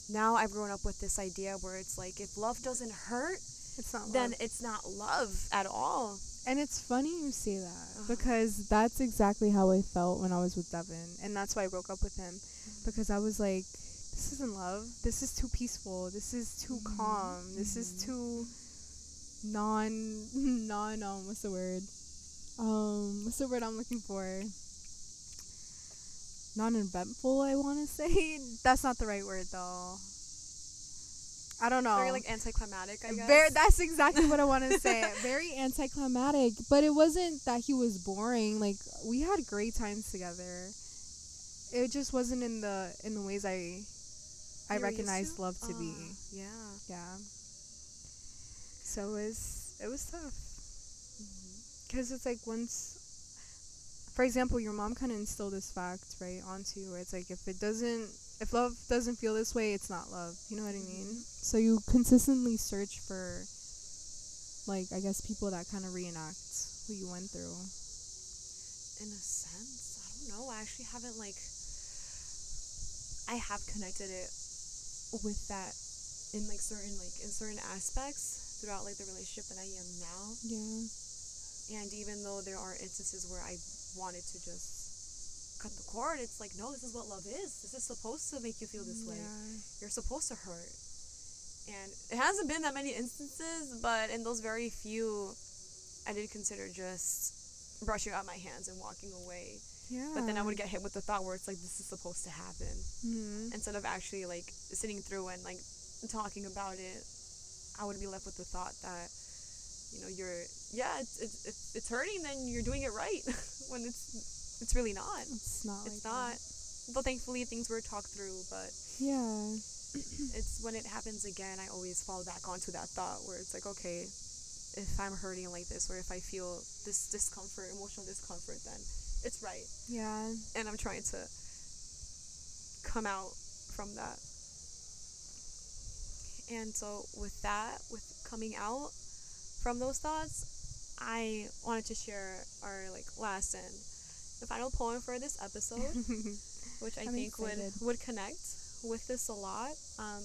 now I've grown up with this idea where it's like if love doesn't hurt, It's not then love. it's not love at all. And it's funny you say that Ugh. because that's exactly how I felt when I was with Devin, and that's why I broke up with him because I was like, "This isn't love. This is too peaceful. This is too calm. This is too non non um what's the word? Um, what's the word I'm looking for? Non-eventful. I want to say that's not the right word though. I don't know. Very like anticlimactic, I guess. Very, that's exactly what I want to say. Very anticlimactic, but it wasn't that he was boring. Like we had great times together. It just wasn't in the in the ways I I You recognized to? love to be. Ah, yeah. Yeah. So it was it was tough Mm-hmm. because it's like once, for example, your mom kind of instilled this fact right onto you, where it's like if it doesn't, if love doesn't feel this way, it's not love. You know what I mean? Mhm. So you consistently search for like I guess people that kind of reenact what you went through. in a sense i don't know i actually haven't like i have connected it with that in like certain like in certain aspects throughout like the relationship that i am now Yeah. and even though there are instances where i wanted to just cut the cord it's like no this is what love is this is supposed to make you feel this way Yeah. you're supposed to hurt. And it hasn't been that many instances, but in those very few, I did consider just brushing out my hands and walking away. Yeah. But then I would get hit with the thought where it's like, this is supposed to happen. Mhm. Instead of actually like sitting through and like talking about it, I would be left with the thought that, you know, you're, yeah, it's, it's, it's hurting, then you're doing it right. when it's, it's really not. It's not. It's like not. that. Though thankfully things were talked through, but Yeah. it's when it happens again i always fall back onto that thought where it's like okay if i'm hurting like this or if i feel this discomfort emotional discomfort then it's right Yeah. and i'm trying to come out from that and so with that with coming out from those thoughts i wanted to share our like last and the final poem for this episode which I I'm think would would connect with this a lot. Um,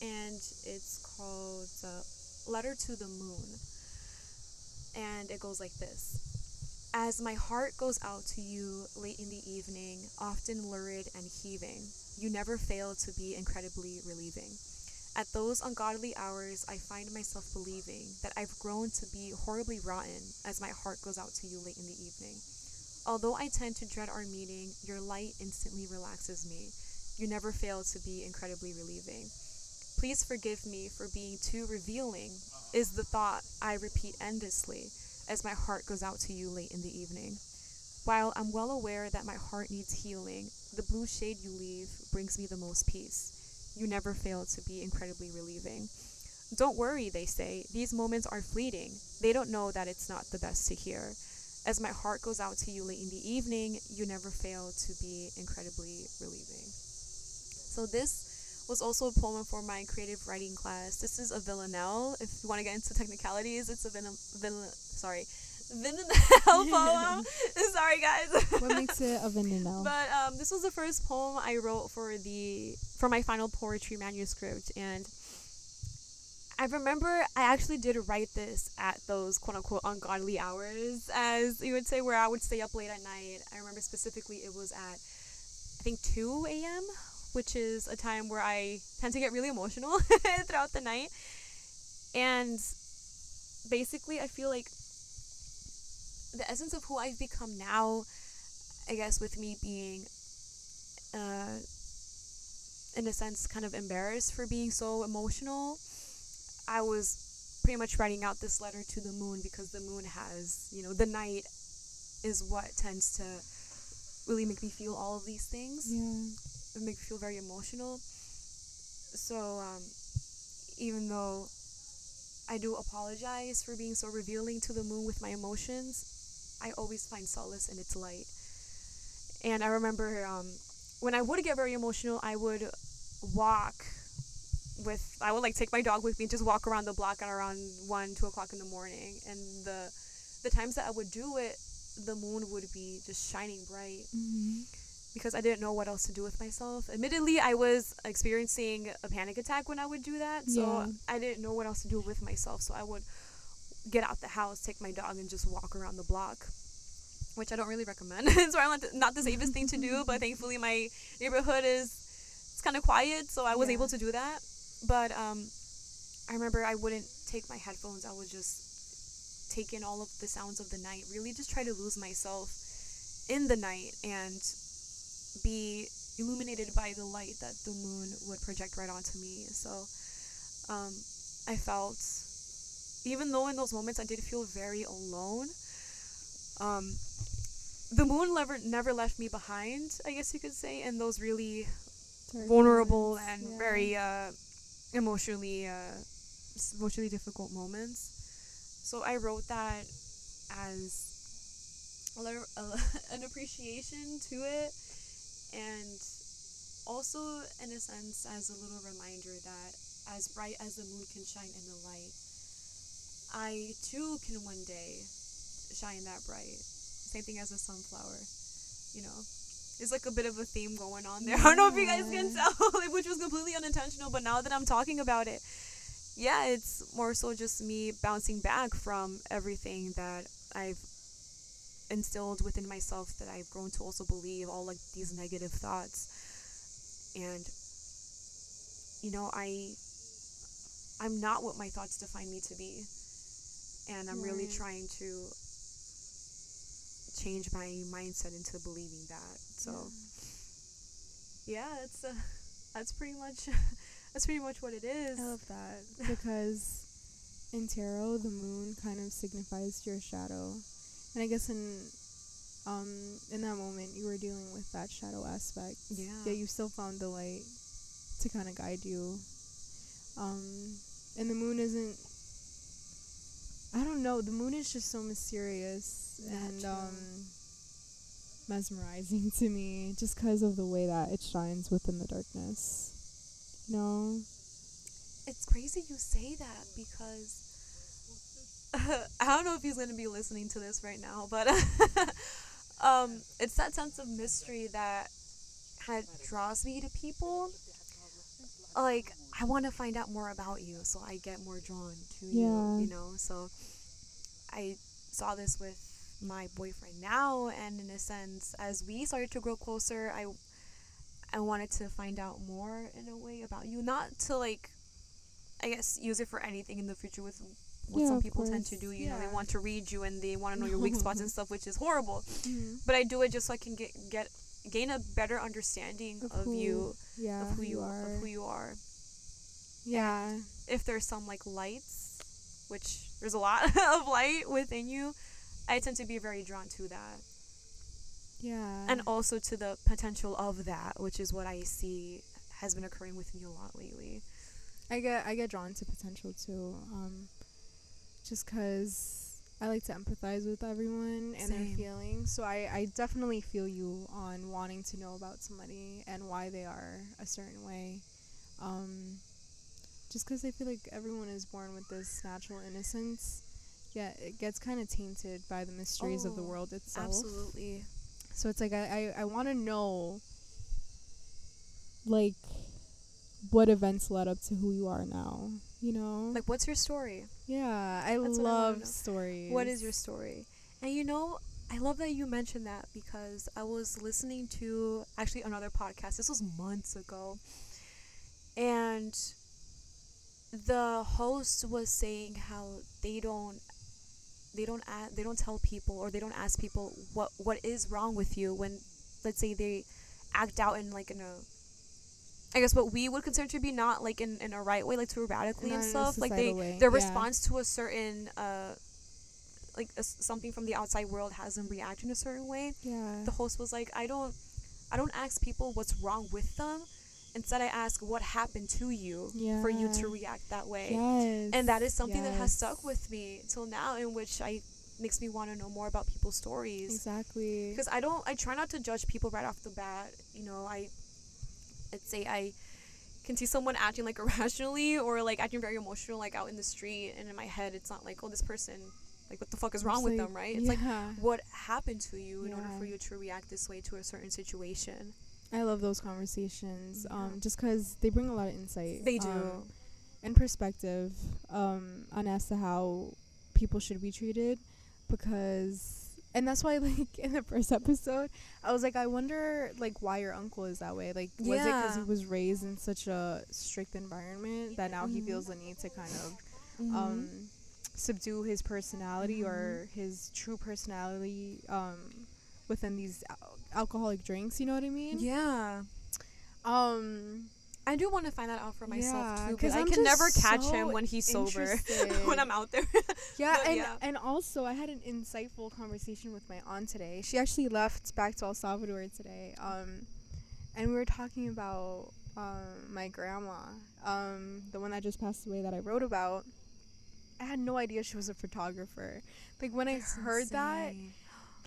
and it's called uh, "Letter to the Moon," and it goes like this: As my heart goes out to you late in the evening, often lurid and heaving, you never fail to be incredibly relieving. At those ungodly hours, I find myself believing that I've grown to be horribly rotten as my heart goes out to you late in the evening. Although I tend to dread our meeting, your light instantly relaxes me. You never fail to be incredibly relieving. Please forgive me for being too revealing, is the thought I repeat endlessly as my heart goes out to you late in the evening. While I'm well aware that my heart needs healing, the blue shade you leave brings me the most peace. You never fail to be incredibly relieving. Don't worry, they say. These moments are fleeting. They don't know that it's not the best to hear. As my heart goes out to you late in the evening, you never fail to be incredibly relieving. So this was also a poem for my creative writing class. This is a villanelle. If you want to get into technicalities, it's a vin- vil- sorry, villanelle poem. sorry, guys. what makes it a villanelle? But um, this was the first poem I wrote for the for my final poetry manuscript, and I remember I actually did write this at those quote unquote ungodly hours, as you would say, where I would stay up late at night. I remember specifically it was at I think 2 a.m., which is a time where I tend to get really emotional throughout the night, and basically I feel like the essence of who I've become now, I guess, with me being, uh, in a sense, kind of embarrassed for being so emotional, I was pretty much writing out this letter to the moon because the moon has, you know, the night is what tends to really make me feel all of these things yeah. it make me feel very emotional. So um, even though I do apologize for being so revealing to the moon with my emotions, I always find solace in its light. And I remember um, when I would get very emotional, I would walk with I would like take my dog with me and just walk around the block at around one, two o'clock in the morning. And the the times that I would do it, the moon would be just shining bright Mm-hmm. because I didn't know what else to do with myself. Admittedly, I was experiencing a panic attack when I would do that, so Yeah. I didn't know what else to do with myself. So I would get out the house, take my dog, and just walk around the block, which I don't really recommend. it's probably not the, not the safest thing to do, but thankfully my neighborhood is it's kind of quiet, so I was Yeah. able to do that. But um, I remember I wouldn't take my headphones. I would just take in all of the sounds of the night. Really, just try to lose myself in the night and be illuminated by the light that the moon would project right onto me. So um, I felt, even though in those moments I did feel very alone, um, the moon never never left me behind. I guess you could say in those really vulnerable and very uh, emotionally uh, emotionally difficult moments. So I wrote that as a, an appreciation to it, and also in a sense as a little reminder that as bright as the moon can shine in the light, I too can one day shine that bright. Same thing as a sunflower, you know. It's like a bit of a theme going on there. I don't know if you guys can tell, like, which was completely unintentional, but now that I'm talking about it, yeah, it's more so just me bouncing back from everything that I've instilled within myself that I've grown to also believe all like these negative thoughts. And you know, I I'm not what my thoughts define me to be. And I'm really trying to change my mindset into believing that. So yeah, it's uh, that's pretty much that's pretty much what it is. I love that because in tarot, the moon kind of signifies your shadow, and I guess in um in that moment you were dealing with that shadow aspect. Yeah. Yet you still found the light to kind of guide you. Um, and the moon isn't. I don't know. The moon is just so mysterious That and um mesmerizing to me, just because of the way that it shines within the darkness. You know. It's crazy you say that because I don't know if he's gonna be listening to this right now, but um, it's that sense of mystery that kind of draws me to people. Like I want to find out more about you, so I get more drawn to Yeah. you. You know, so I saw this with my boyfriend now, and in a sense, as we started to grow closer, I I wanted to find out more in a way about you, not to like I guess use it for anything in the future with what Yeah, some of people tend to do. You know, they want to read you and they want to know your weak spots and stuff, which is horrible. Mm-hmm. But I do it just so I can get get gain a better understanding Of of, who you, Yeah. of who you are. of who you are. Yeah. If there's some like lights, which there's a lot of light within you, I tend to be very drawn to that, Yeah. and also to the potential of that, which is what I see has been occurring with me a lot lately. I get I get drawn to potential too. Um, just because I like to empathize with everyone and Same. their feelings. So I I definitely feel you on wanting to know about somebody and why they are a certain way. Um, just because I feel like everyone is born with this natural innocence. Yet it gets kind of tainted by the mysteries of the Oh, world itself. Absolutely. So it's like I I, I want to know like what events led up to who you are now. You know? Like, what's your story? yeah, I That's what I love know. stories. What is your story? And you know, I love that you mentioned that because I was listening to actually another podcast. This was months ago. And the host was saying how they don't they don't a- they don't tell people or they don't ask people what what is wrong with you when let's say they act out in like in a I guess what we would consider to be not like in, in a right way, like too radically Not and stuff. Like they way, their yeah. response to a certain uh like a something from the outside world has them react in a certain way. Yeah. The host was like, I don't I don't ask people what's wrong with them. Instead I ask what happened to you for you to react that way. yes. And that is something that has stuck with me till now in which I makes me want to know more about people's stories Exactly. because I don't I try not to judge people right off the bat. You know, I let's say I can see someone acting like irrationally or like acting very emotional like out in the street and in my head it's not like oh this person like what the fuck is wrong It's with like, them right it's like what happened to you in order for you to react this way to a certain situation I love those conversations. Yeah. Um, just because they bring a lot of insight. they do um, and perspective um, on as to how people should be treated because and that's why like in the first episode i was like i wonder like why your uncle is that way like was it because he was raised in such a strict environment that now he Mhm. feels the need to kind of Mhm. um subdue his personality or Mm-hmm. his true personality um within these al- alcoholic drinks you know what i mean yeah um I do want to find that out for myself Yeah, too 'cause because I I'm can never catch so him when he's sober when I'm out there. Yeah, But and yeah. and also I had an insightful conversation with my aunt today. She actually left back to El Salvador today. Um, and we were talking about um my grandma, um, the one that just passed away that I wrote about. I had no idea she was a photographer. Like when I That's heard that,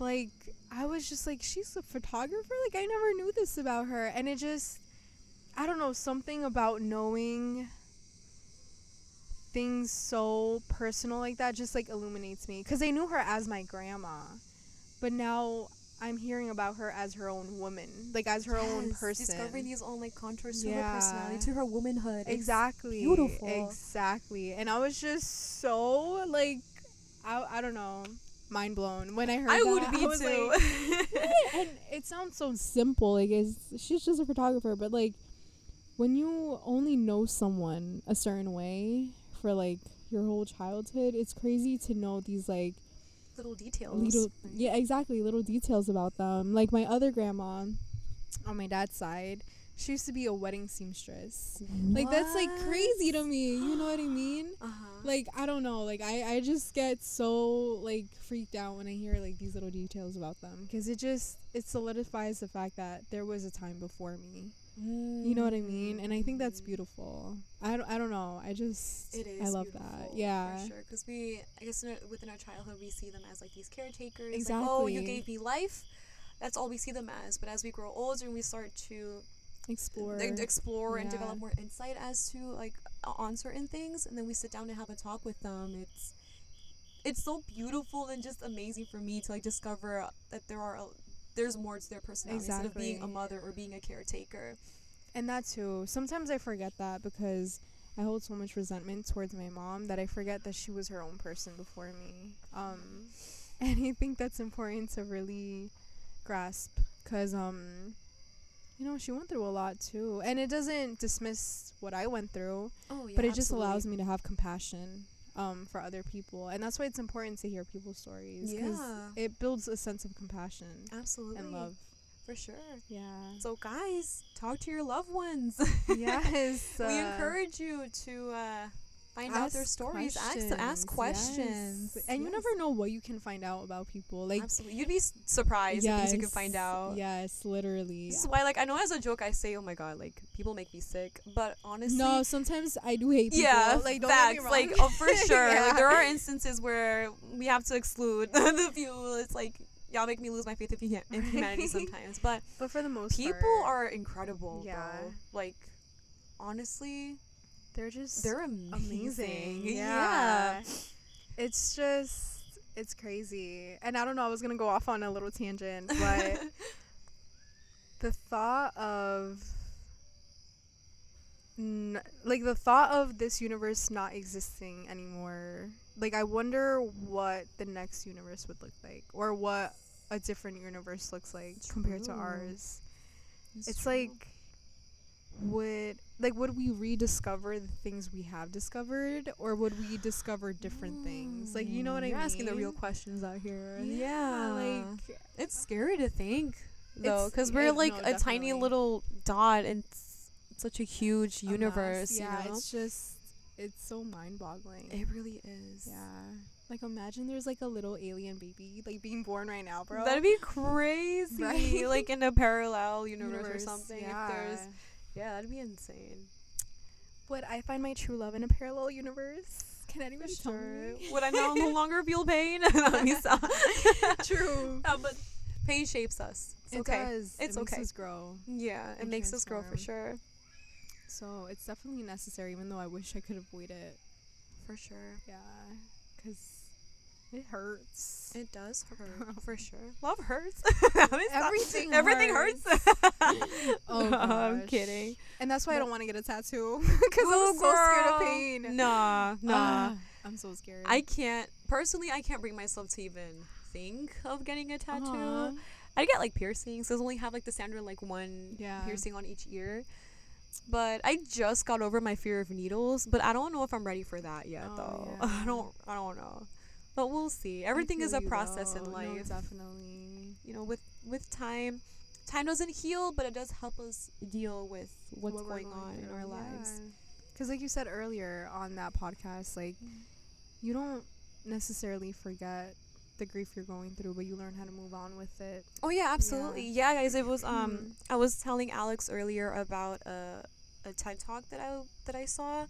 like I was just like, she's a photographer. Like I never knew this about her, and it just, I don't know, something about knowing things so personal like that just like illuminates me because I knew her as my grandma, but now I'm hearing about her as her own woman, like as her own person. Discovering these own like contours to her personality, to her womanhood. It's exactly beautiful. exactly and i was just so like i, I don't know mind blown when i heard I that. would be was too. like, and it sounds so simple like it's, she's just a photographer but like when you only know someone a certain way for like your whole childhood it's crazy to know these like little details. little yeah exactly little details about them. Like my other grandma on my dad's side she used to be a wedding seamstress. Like that's like crazy to me you know what i mean? Uh-huh. like i don't know like i i just get so like freaked out when i hear like these little details about them because it just it solidifies the fact that there was a time before me you know what i mean mm. and i think that's beautiful i don't, I don't know i just It is. i love that yeah For sure, because we, I guess, in our, within our childhood, we see them as like these caretakers. Like, oh, you gave me life. That's all we see them as. But as we grow older and we start to explore explore and develop more insight as to like on certain things, and then we sit down and have a talk with them, it's it's so beautiful and just amazing for me to like discover that there are. There's more to their personality instead of being a mother or being a caretaker. And that too. Sometimes I forget that because I hold so much resentment towards my mom that I forget that she was her own person before me. Um, and I think that's important to really grasp because, um, you know, she went through a lot too. And it doesn't dismiss what I went through, Oh yeah, but it just allows me to have compassion um, for other people. And that's why it's important to hear people's stories. 'cause Yeah. It builds a sense of compassion absolutely and love. for sure. Yeah. So guys, talk to your loved ones. yes. we uh, encourage you to uh, find out their ask stories. Ask ask questions. yes. And you never know what you can find out about people. Like Absolutely, you'd be surprised at things you can find yes, out. Yes, literally. This is why, like, I know as a joke I say, "Oh my god," like people make me sick, but honestly, No, sometimes I do hate people. yeah, like don't facts. get me wrong. Like, oh, for sure. Yeah. Like, there are instances where we have to exclude the few. It's like y'all make me lose my faith in, hu- in humanity Right. sometimes, but but for the most part people part, are incredible. Yeah. bro. like honestly, they're just they're amazing. amazing. Yeah. Yeah. It's just it's crazy. And I don't know, I was going to go off on a little tangent, but the thought of n- like the thought of this universe not existing anymore like i wonder what the next universe would look like or what a different universe looks like compared to ours it's true. like would like would we rediscover the things we have discovered or would we discover different things like you know what i mm, You're mean asking the real questions out here. yeah, like it's scary to think though, because we're like no, a tiny little dot in s- such a huge a universe. yeah you know? it's just it's so mind-boggling it really is. Yeah. Like imagine there's like a little alien baby like being born right now, bro. That'd be crazy. Right? like in a parallel universe, or something. Yeah. If there's yeah, that'd be insane. Would I find my true love in a parallel universe? Can anyone tell me? Would I no, no longer feel pain? That'd be so- True. Uh, but pain shapes us. It's It okay. does. It's it makes us grow. Yeah, it and makes us grow for sure. So it's definitely necessary, even though I wish I could avoid it. For sure. Yeah. Because it hurts. It does hurt for sure. Love hurts. Everything Everything hurts. Oh, No, I'm kidding. and that's why I don't want to get a tattoo. Because I'm so scared of pain. Nah, nah. Ah, I'm so scared. I can't personally. I can't bring myself to even think of getting a tattoo. Aw. I'd get like piercings. Those only have like the standard like one Yeah. piercing on each ear. But I just got over my fear of needles, but I don't know if I'm ready for that yet Oh, though. yeah. I don't I don't know. But we'll see. Everything is a process though. in No, life. definitely. you know, with with time time doesn't heal, but it does help us deal with what's what we're going, on in our lives. Because, like you said earlier on that podcast, like you don't necessarily forget the grief you're going through, but you learn how to move on with it. Oh yeah, absolutely. Yeah, guys, it was um Mhm. I was telling Alex earlier about a a TED talk that I that I saw.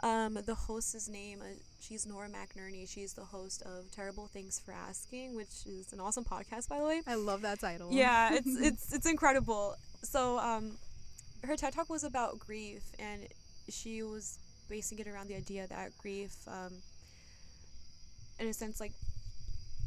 Um the host's name uh, she's Nora McInerny. She's the host of Terrible, Thanks for Asking, which is an awesome podcast by the way. I love that title. Yeah, it's it's it's incredible. So um her TED talk was about grief and she was basing it around the idea that grief, um, in a sense, like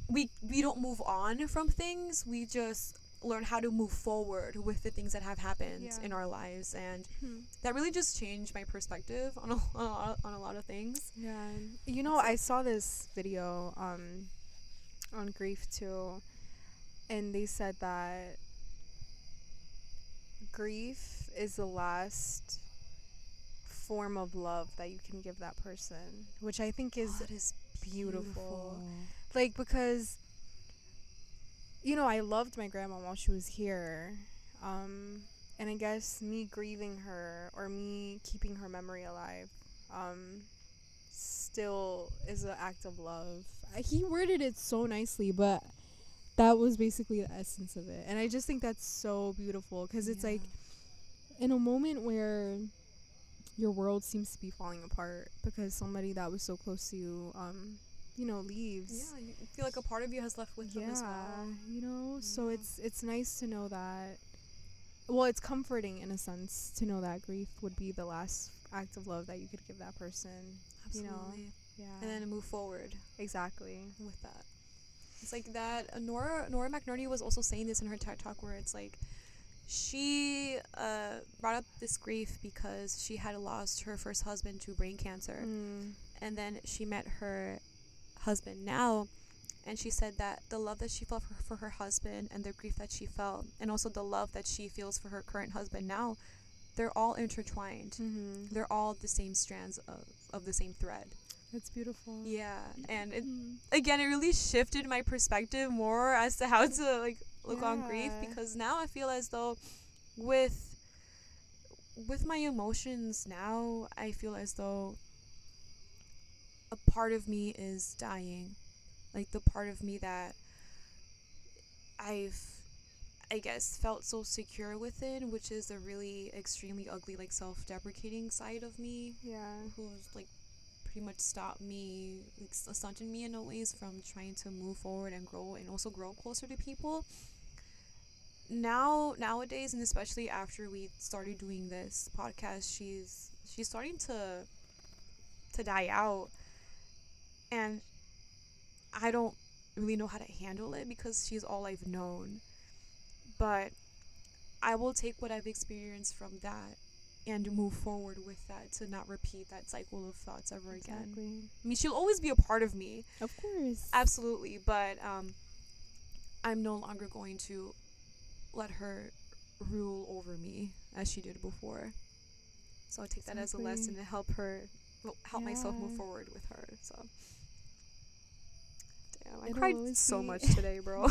we we don't move on from things. We just learn how to move forward with the things that have happened Yeah. in our lives, and Hmm. that really just changed my perspective on a, on a, lot- on a lot of things. Yeah. You know, I saw this video um on grief too and they said that grief is the last form of love that you can give that person, which I think is That is beautiful. like because you know, I loved my grandma while she was here. Um and I guess me grieving her or me keeping her memory alive um still is an act of love. He worded it so nicely, but that was basically the essence of it. And I just think that's so beautiful because it's like in a moment where your world seems to be falling apart because somebody that was so close to you um you know leaves yeah, you feel like a part of you has left with them as well. you know so it's it's nice to know that well it's comforting in a sense to know that grief would be the last act of love that you could give that person you know Absolutely. yeah And then move forward. exactly with that. It's like that. Uh, Nora Nora McInerny was also saying this in her TED talk, where it's like she uh, brought up this grief because she had lost her first husband to brain cancer, mm. and then she met her husband now, and she said that the love that she felt for, for her husband and the grief that she felt, and also the love that she feels for her current husband now, they're all intertwined. mm-hmm. They're all the same strands of, of the same thread. it's beautiful Yeah, and it Mhm. again it really shifted my perspective more as to how to like look on grief because now I feel as though with with my emotions now I feel as though a part of me is dying. Like the part of me that I've I guess felt so secure within which is a really extremely ugly like self-deprecating side of me. Yeah. Who's like pretty much stopped me, like stunted me in a ways from trying to move forward and grow and also grow closer to people. Now nowadays and especially after we started doing this podcast, she's she's starting to to die out and I don't really know how to handle it because she's all I've known. But I will take what I've experienced from that and move forward with that to not repeat that cycle of thoughts ever again. I mean, she'll always be a part of me, of course absolutely, but um, I'm no longer going to let her rule over me as she did before. So I take that as a lesson to help her, help myself move forward with her. So. Damn, I It'll cried so be- much today, bro.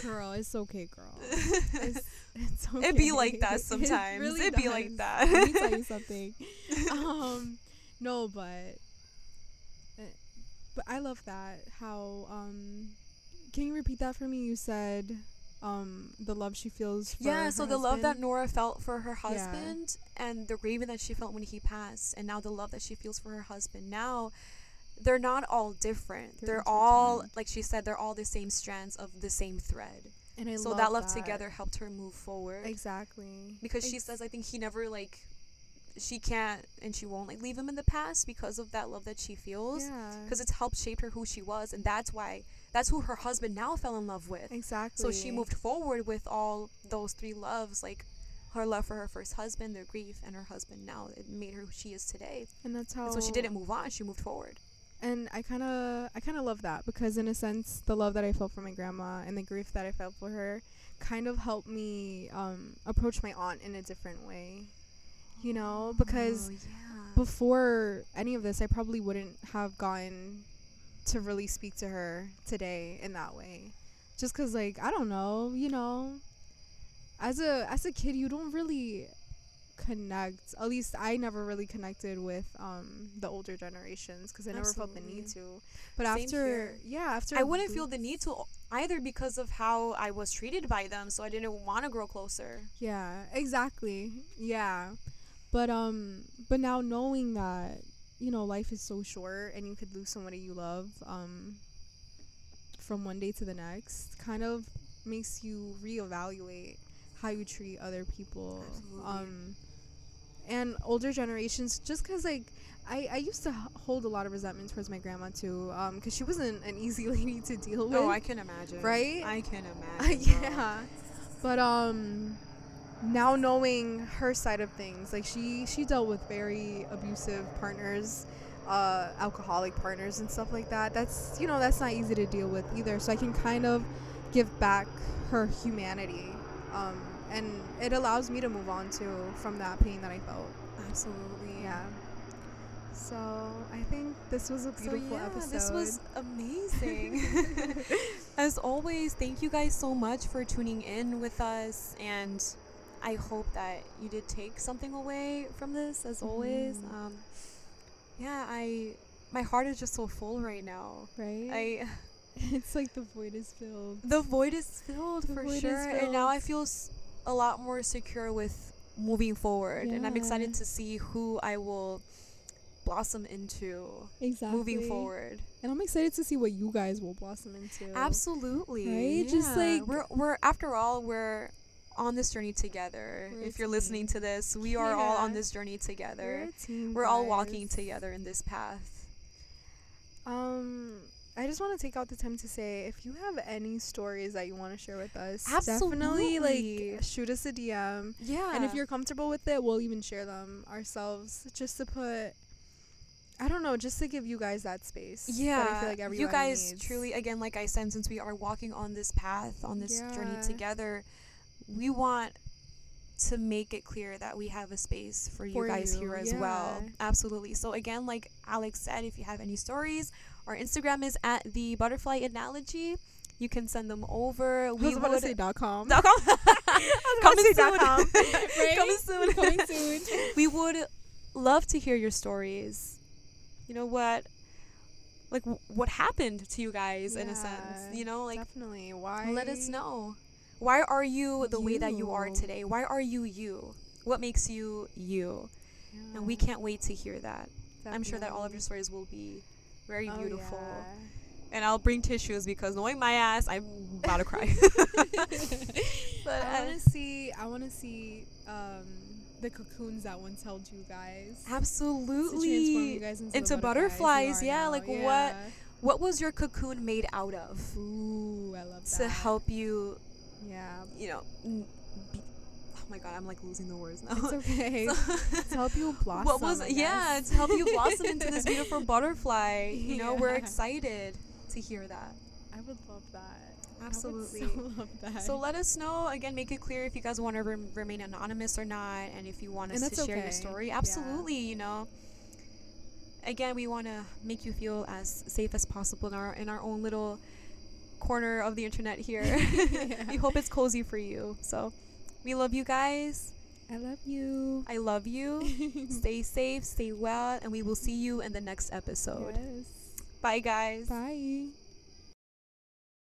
girl it's okay girl it's, it's okay. It'd be like that It sometimes. really It'd be like that. Let me tell you something. Um, no, but uh, but I love that. How um, can you repeat that for me? You said um the love she feels. For Yeah, so the love that? Nora felt for her Yeah. husband and the grieving that she felt when he passed, and now the love that she feels for her husband now, they're not all different. They're They're, all, like she said, they're all the same strands of the same thread. and I so love that love together helped her move forward. exactly Because she says, I think he never, like, she can't and she won't, like, leave him in the past because of that love that she feels. yeah Because it's helped shape her who she was, and that's why, that's who her husband now fell in love with. exactly. So she moved forward with all those three loves, like her love for her first husband, their grief, and her husband now. It made her who she is today. and that's how. And so she didn't move on, she moved forward. And I kind of I kind of love that because in a sense the love that I felt for my grandma and the grief that I felt for her kind of helped me um approach my aunt in a different way. You know, because Oh, yeah. before any of this I probably wouldn't have gotten to really speak to her today in that way. Just cuz like I don't know, you know, as a as a kid you don't really connect at least i never really connected with um the older generations because i never felt the need to but Same after here. yeah after I wouldn't feel the need to either because of how I was treated by them, so I didn't want to grow closer. yeah exactly yeah but um but now knowing that you know life is so short and you could lose somebody you love um from one day to the next kind of makes you reevaluate how you treat other people Absolutely. um and older generations just because like I, I used to hold a lot of resentment towards my grandma too because she wasn't an easy lady to deal with Oh, I can imagine. Right? I can imagine. yeah but um now knowing her side of things like she she dealt with very abusive partners uh alcoholic partners and stuff like that that's you know that's not easy to deal with either so i can kind of give back her humanity um and it allows me to move on too from that pain that i felt Absolutely. yeah so i think this was a So beautiful yeah, episode this was amazing. As always, thank you guys so much for tuning in with us, and I hope that you did take something away from this. As always, Mhm. um, yeah, I my heart is just so full right now. right I it's like the void is filled the void is filled The for sure, and now I feel s- a lot more secure with moving forward, and I'm excited to see who I will blossom into exactly moving forward. And I'm excited to see what you guys will blossom into. Absolutely. Right? Just yeah. like- we're we're after all we're on this journey together. We're if you're listening to this, we are all on this journey together We're together. a team, We're, all walking together in this path. Um, I just want to take out the time to say if you have any stories that you want to share with us, Absolutely. definitely like shoot us a DM. Yeah. And if you're comfortable with it, we'll even share them ourselves just to put. I don't know, just to give you guys that space. yeah, that I feel like you guys needs. truly, again, like I said, since we are walking on this path, on this journey together, we want to make it clear that we have a space for, you guys you, here as well. Absolutely. So again, like Alex said, if you have any stories, our Instagram is at the butterfly analogy. You can send them over. I was We about would to say dot com. dot com. Coming soon. dot com. Coming soon. Coming soon. we would love to hear your stories. You know what? Like w- what happened to you guys in a sense? Yeah, You know, like Definitely. Why? let us know. Why are you the way that you are today? Why are you you? What makes you you? And we can't wait to hear that. I'm sure that all of your stories will be very Oh, beautiful. yeah. And I'll bring tissues because knowing my ass, I'm about to cry. but I uh, want to see. I want to see um, the cocoons that once held you guys. To transform absolutely you guys into, into the butterflies. Yeah, now. like what Yeah. what was your cocoon made out of Ooh, I love that. to help you, Yeah, you know, my god, I'm like losing the words now. it's okay. So- to help you blossom. what was I yeah guess. to help you blossom into this beautiful butterfly you know we're excited to hear that I would love that. Absolutely. I would so love that. so let us know again make it clear if you guys want to rem- remain anonymous or not and if you want us to that's share your okay. story Yeah. absolutely you know again we want to make you feel as safe as possible in our in our own little corner of the internet here Yeah. we hope it's cozy for you so we love you guys I love you. i love you stay safe stay well and we will see you in the next episode Yes. bye guys Bye.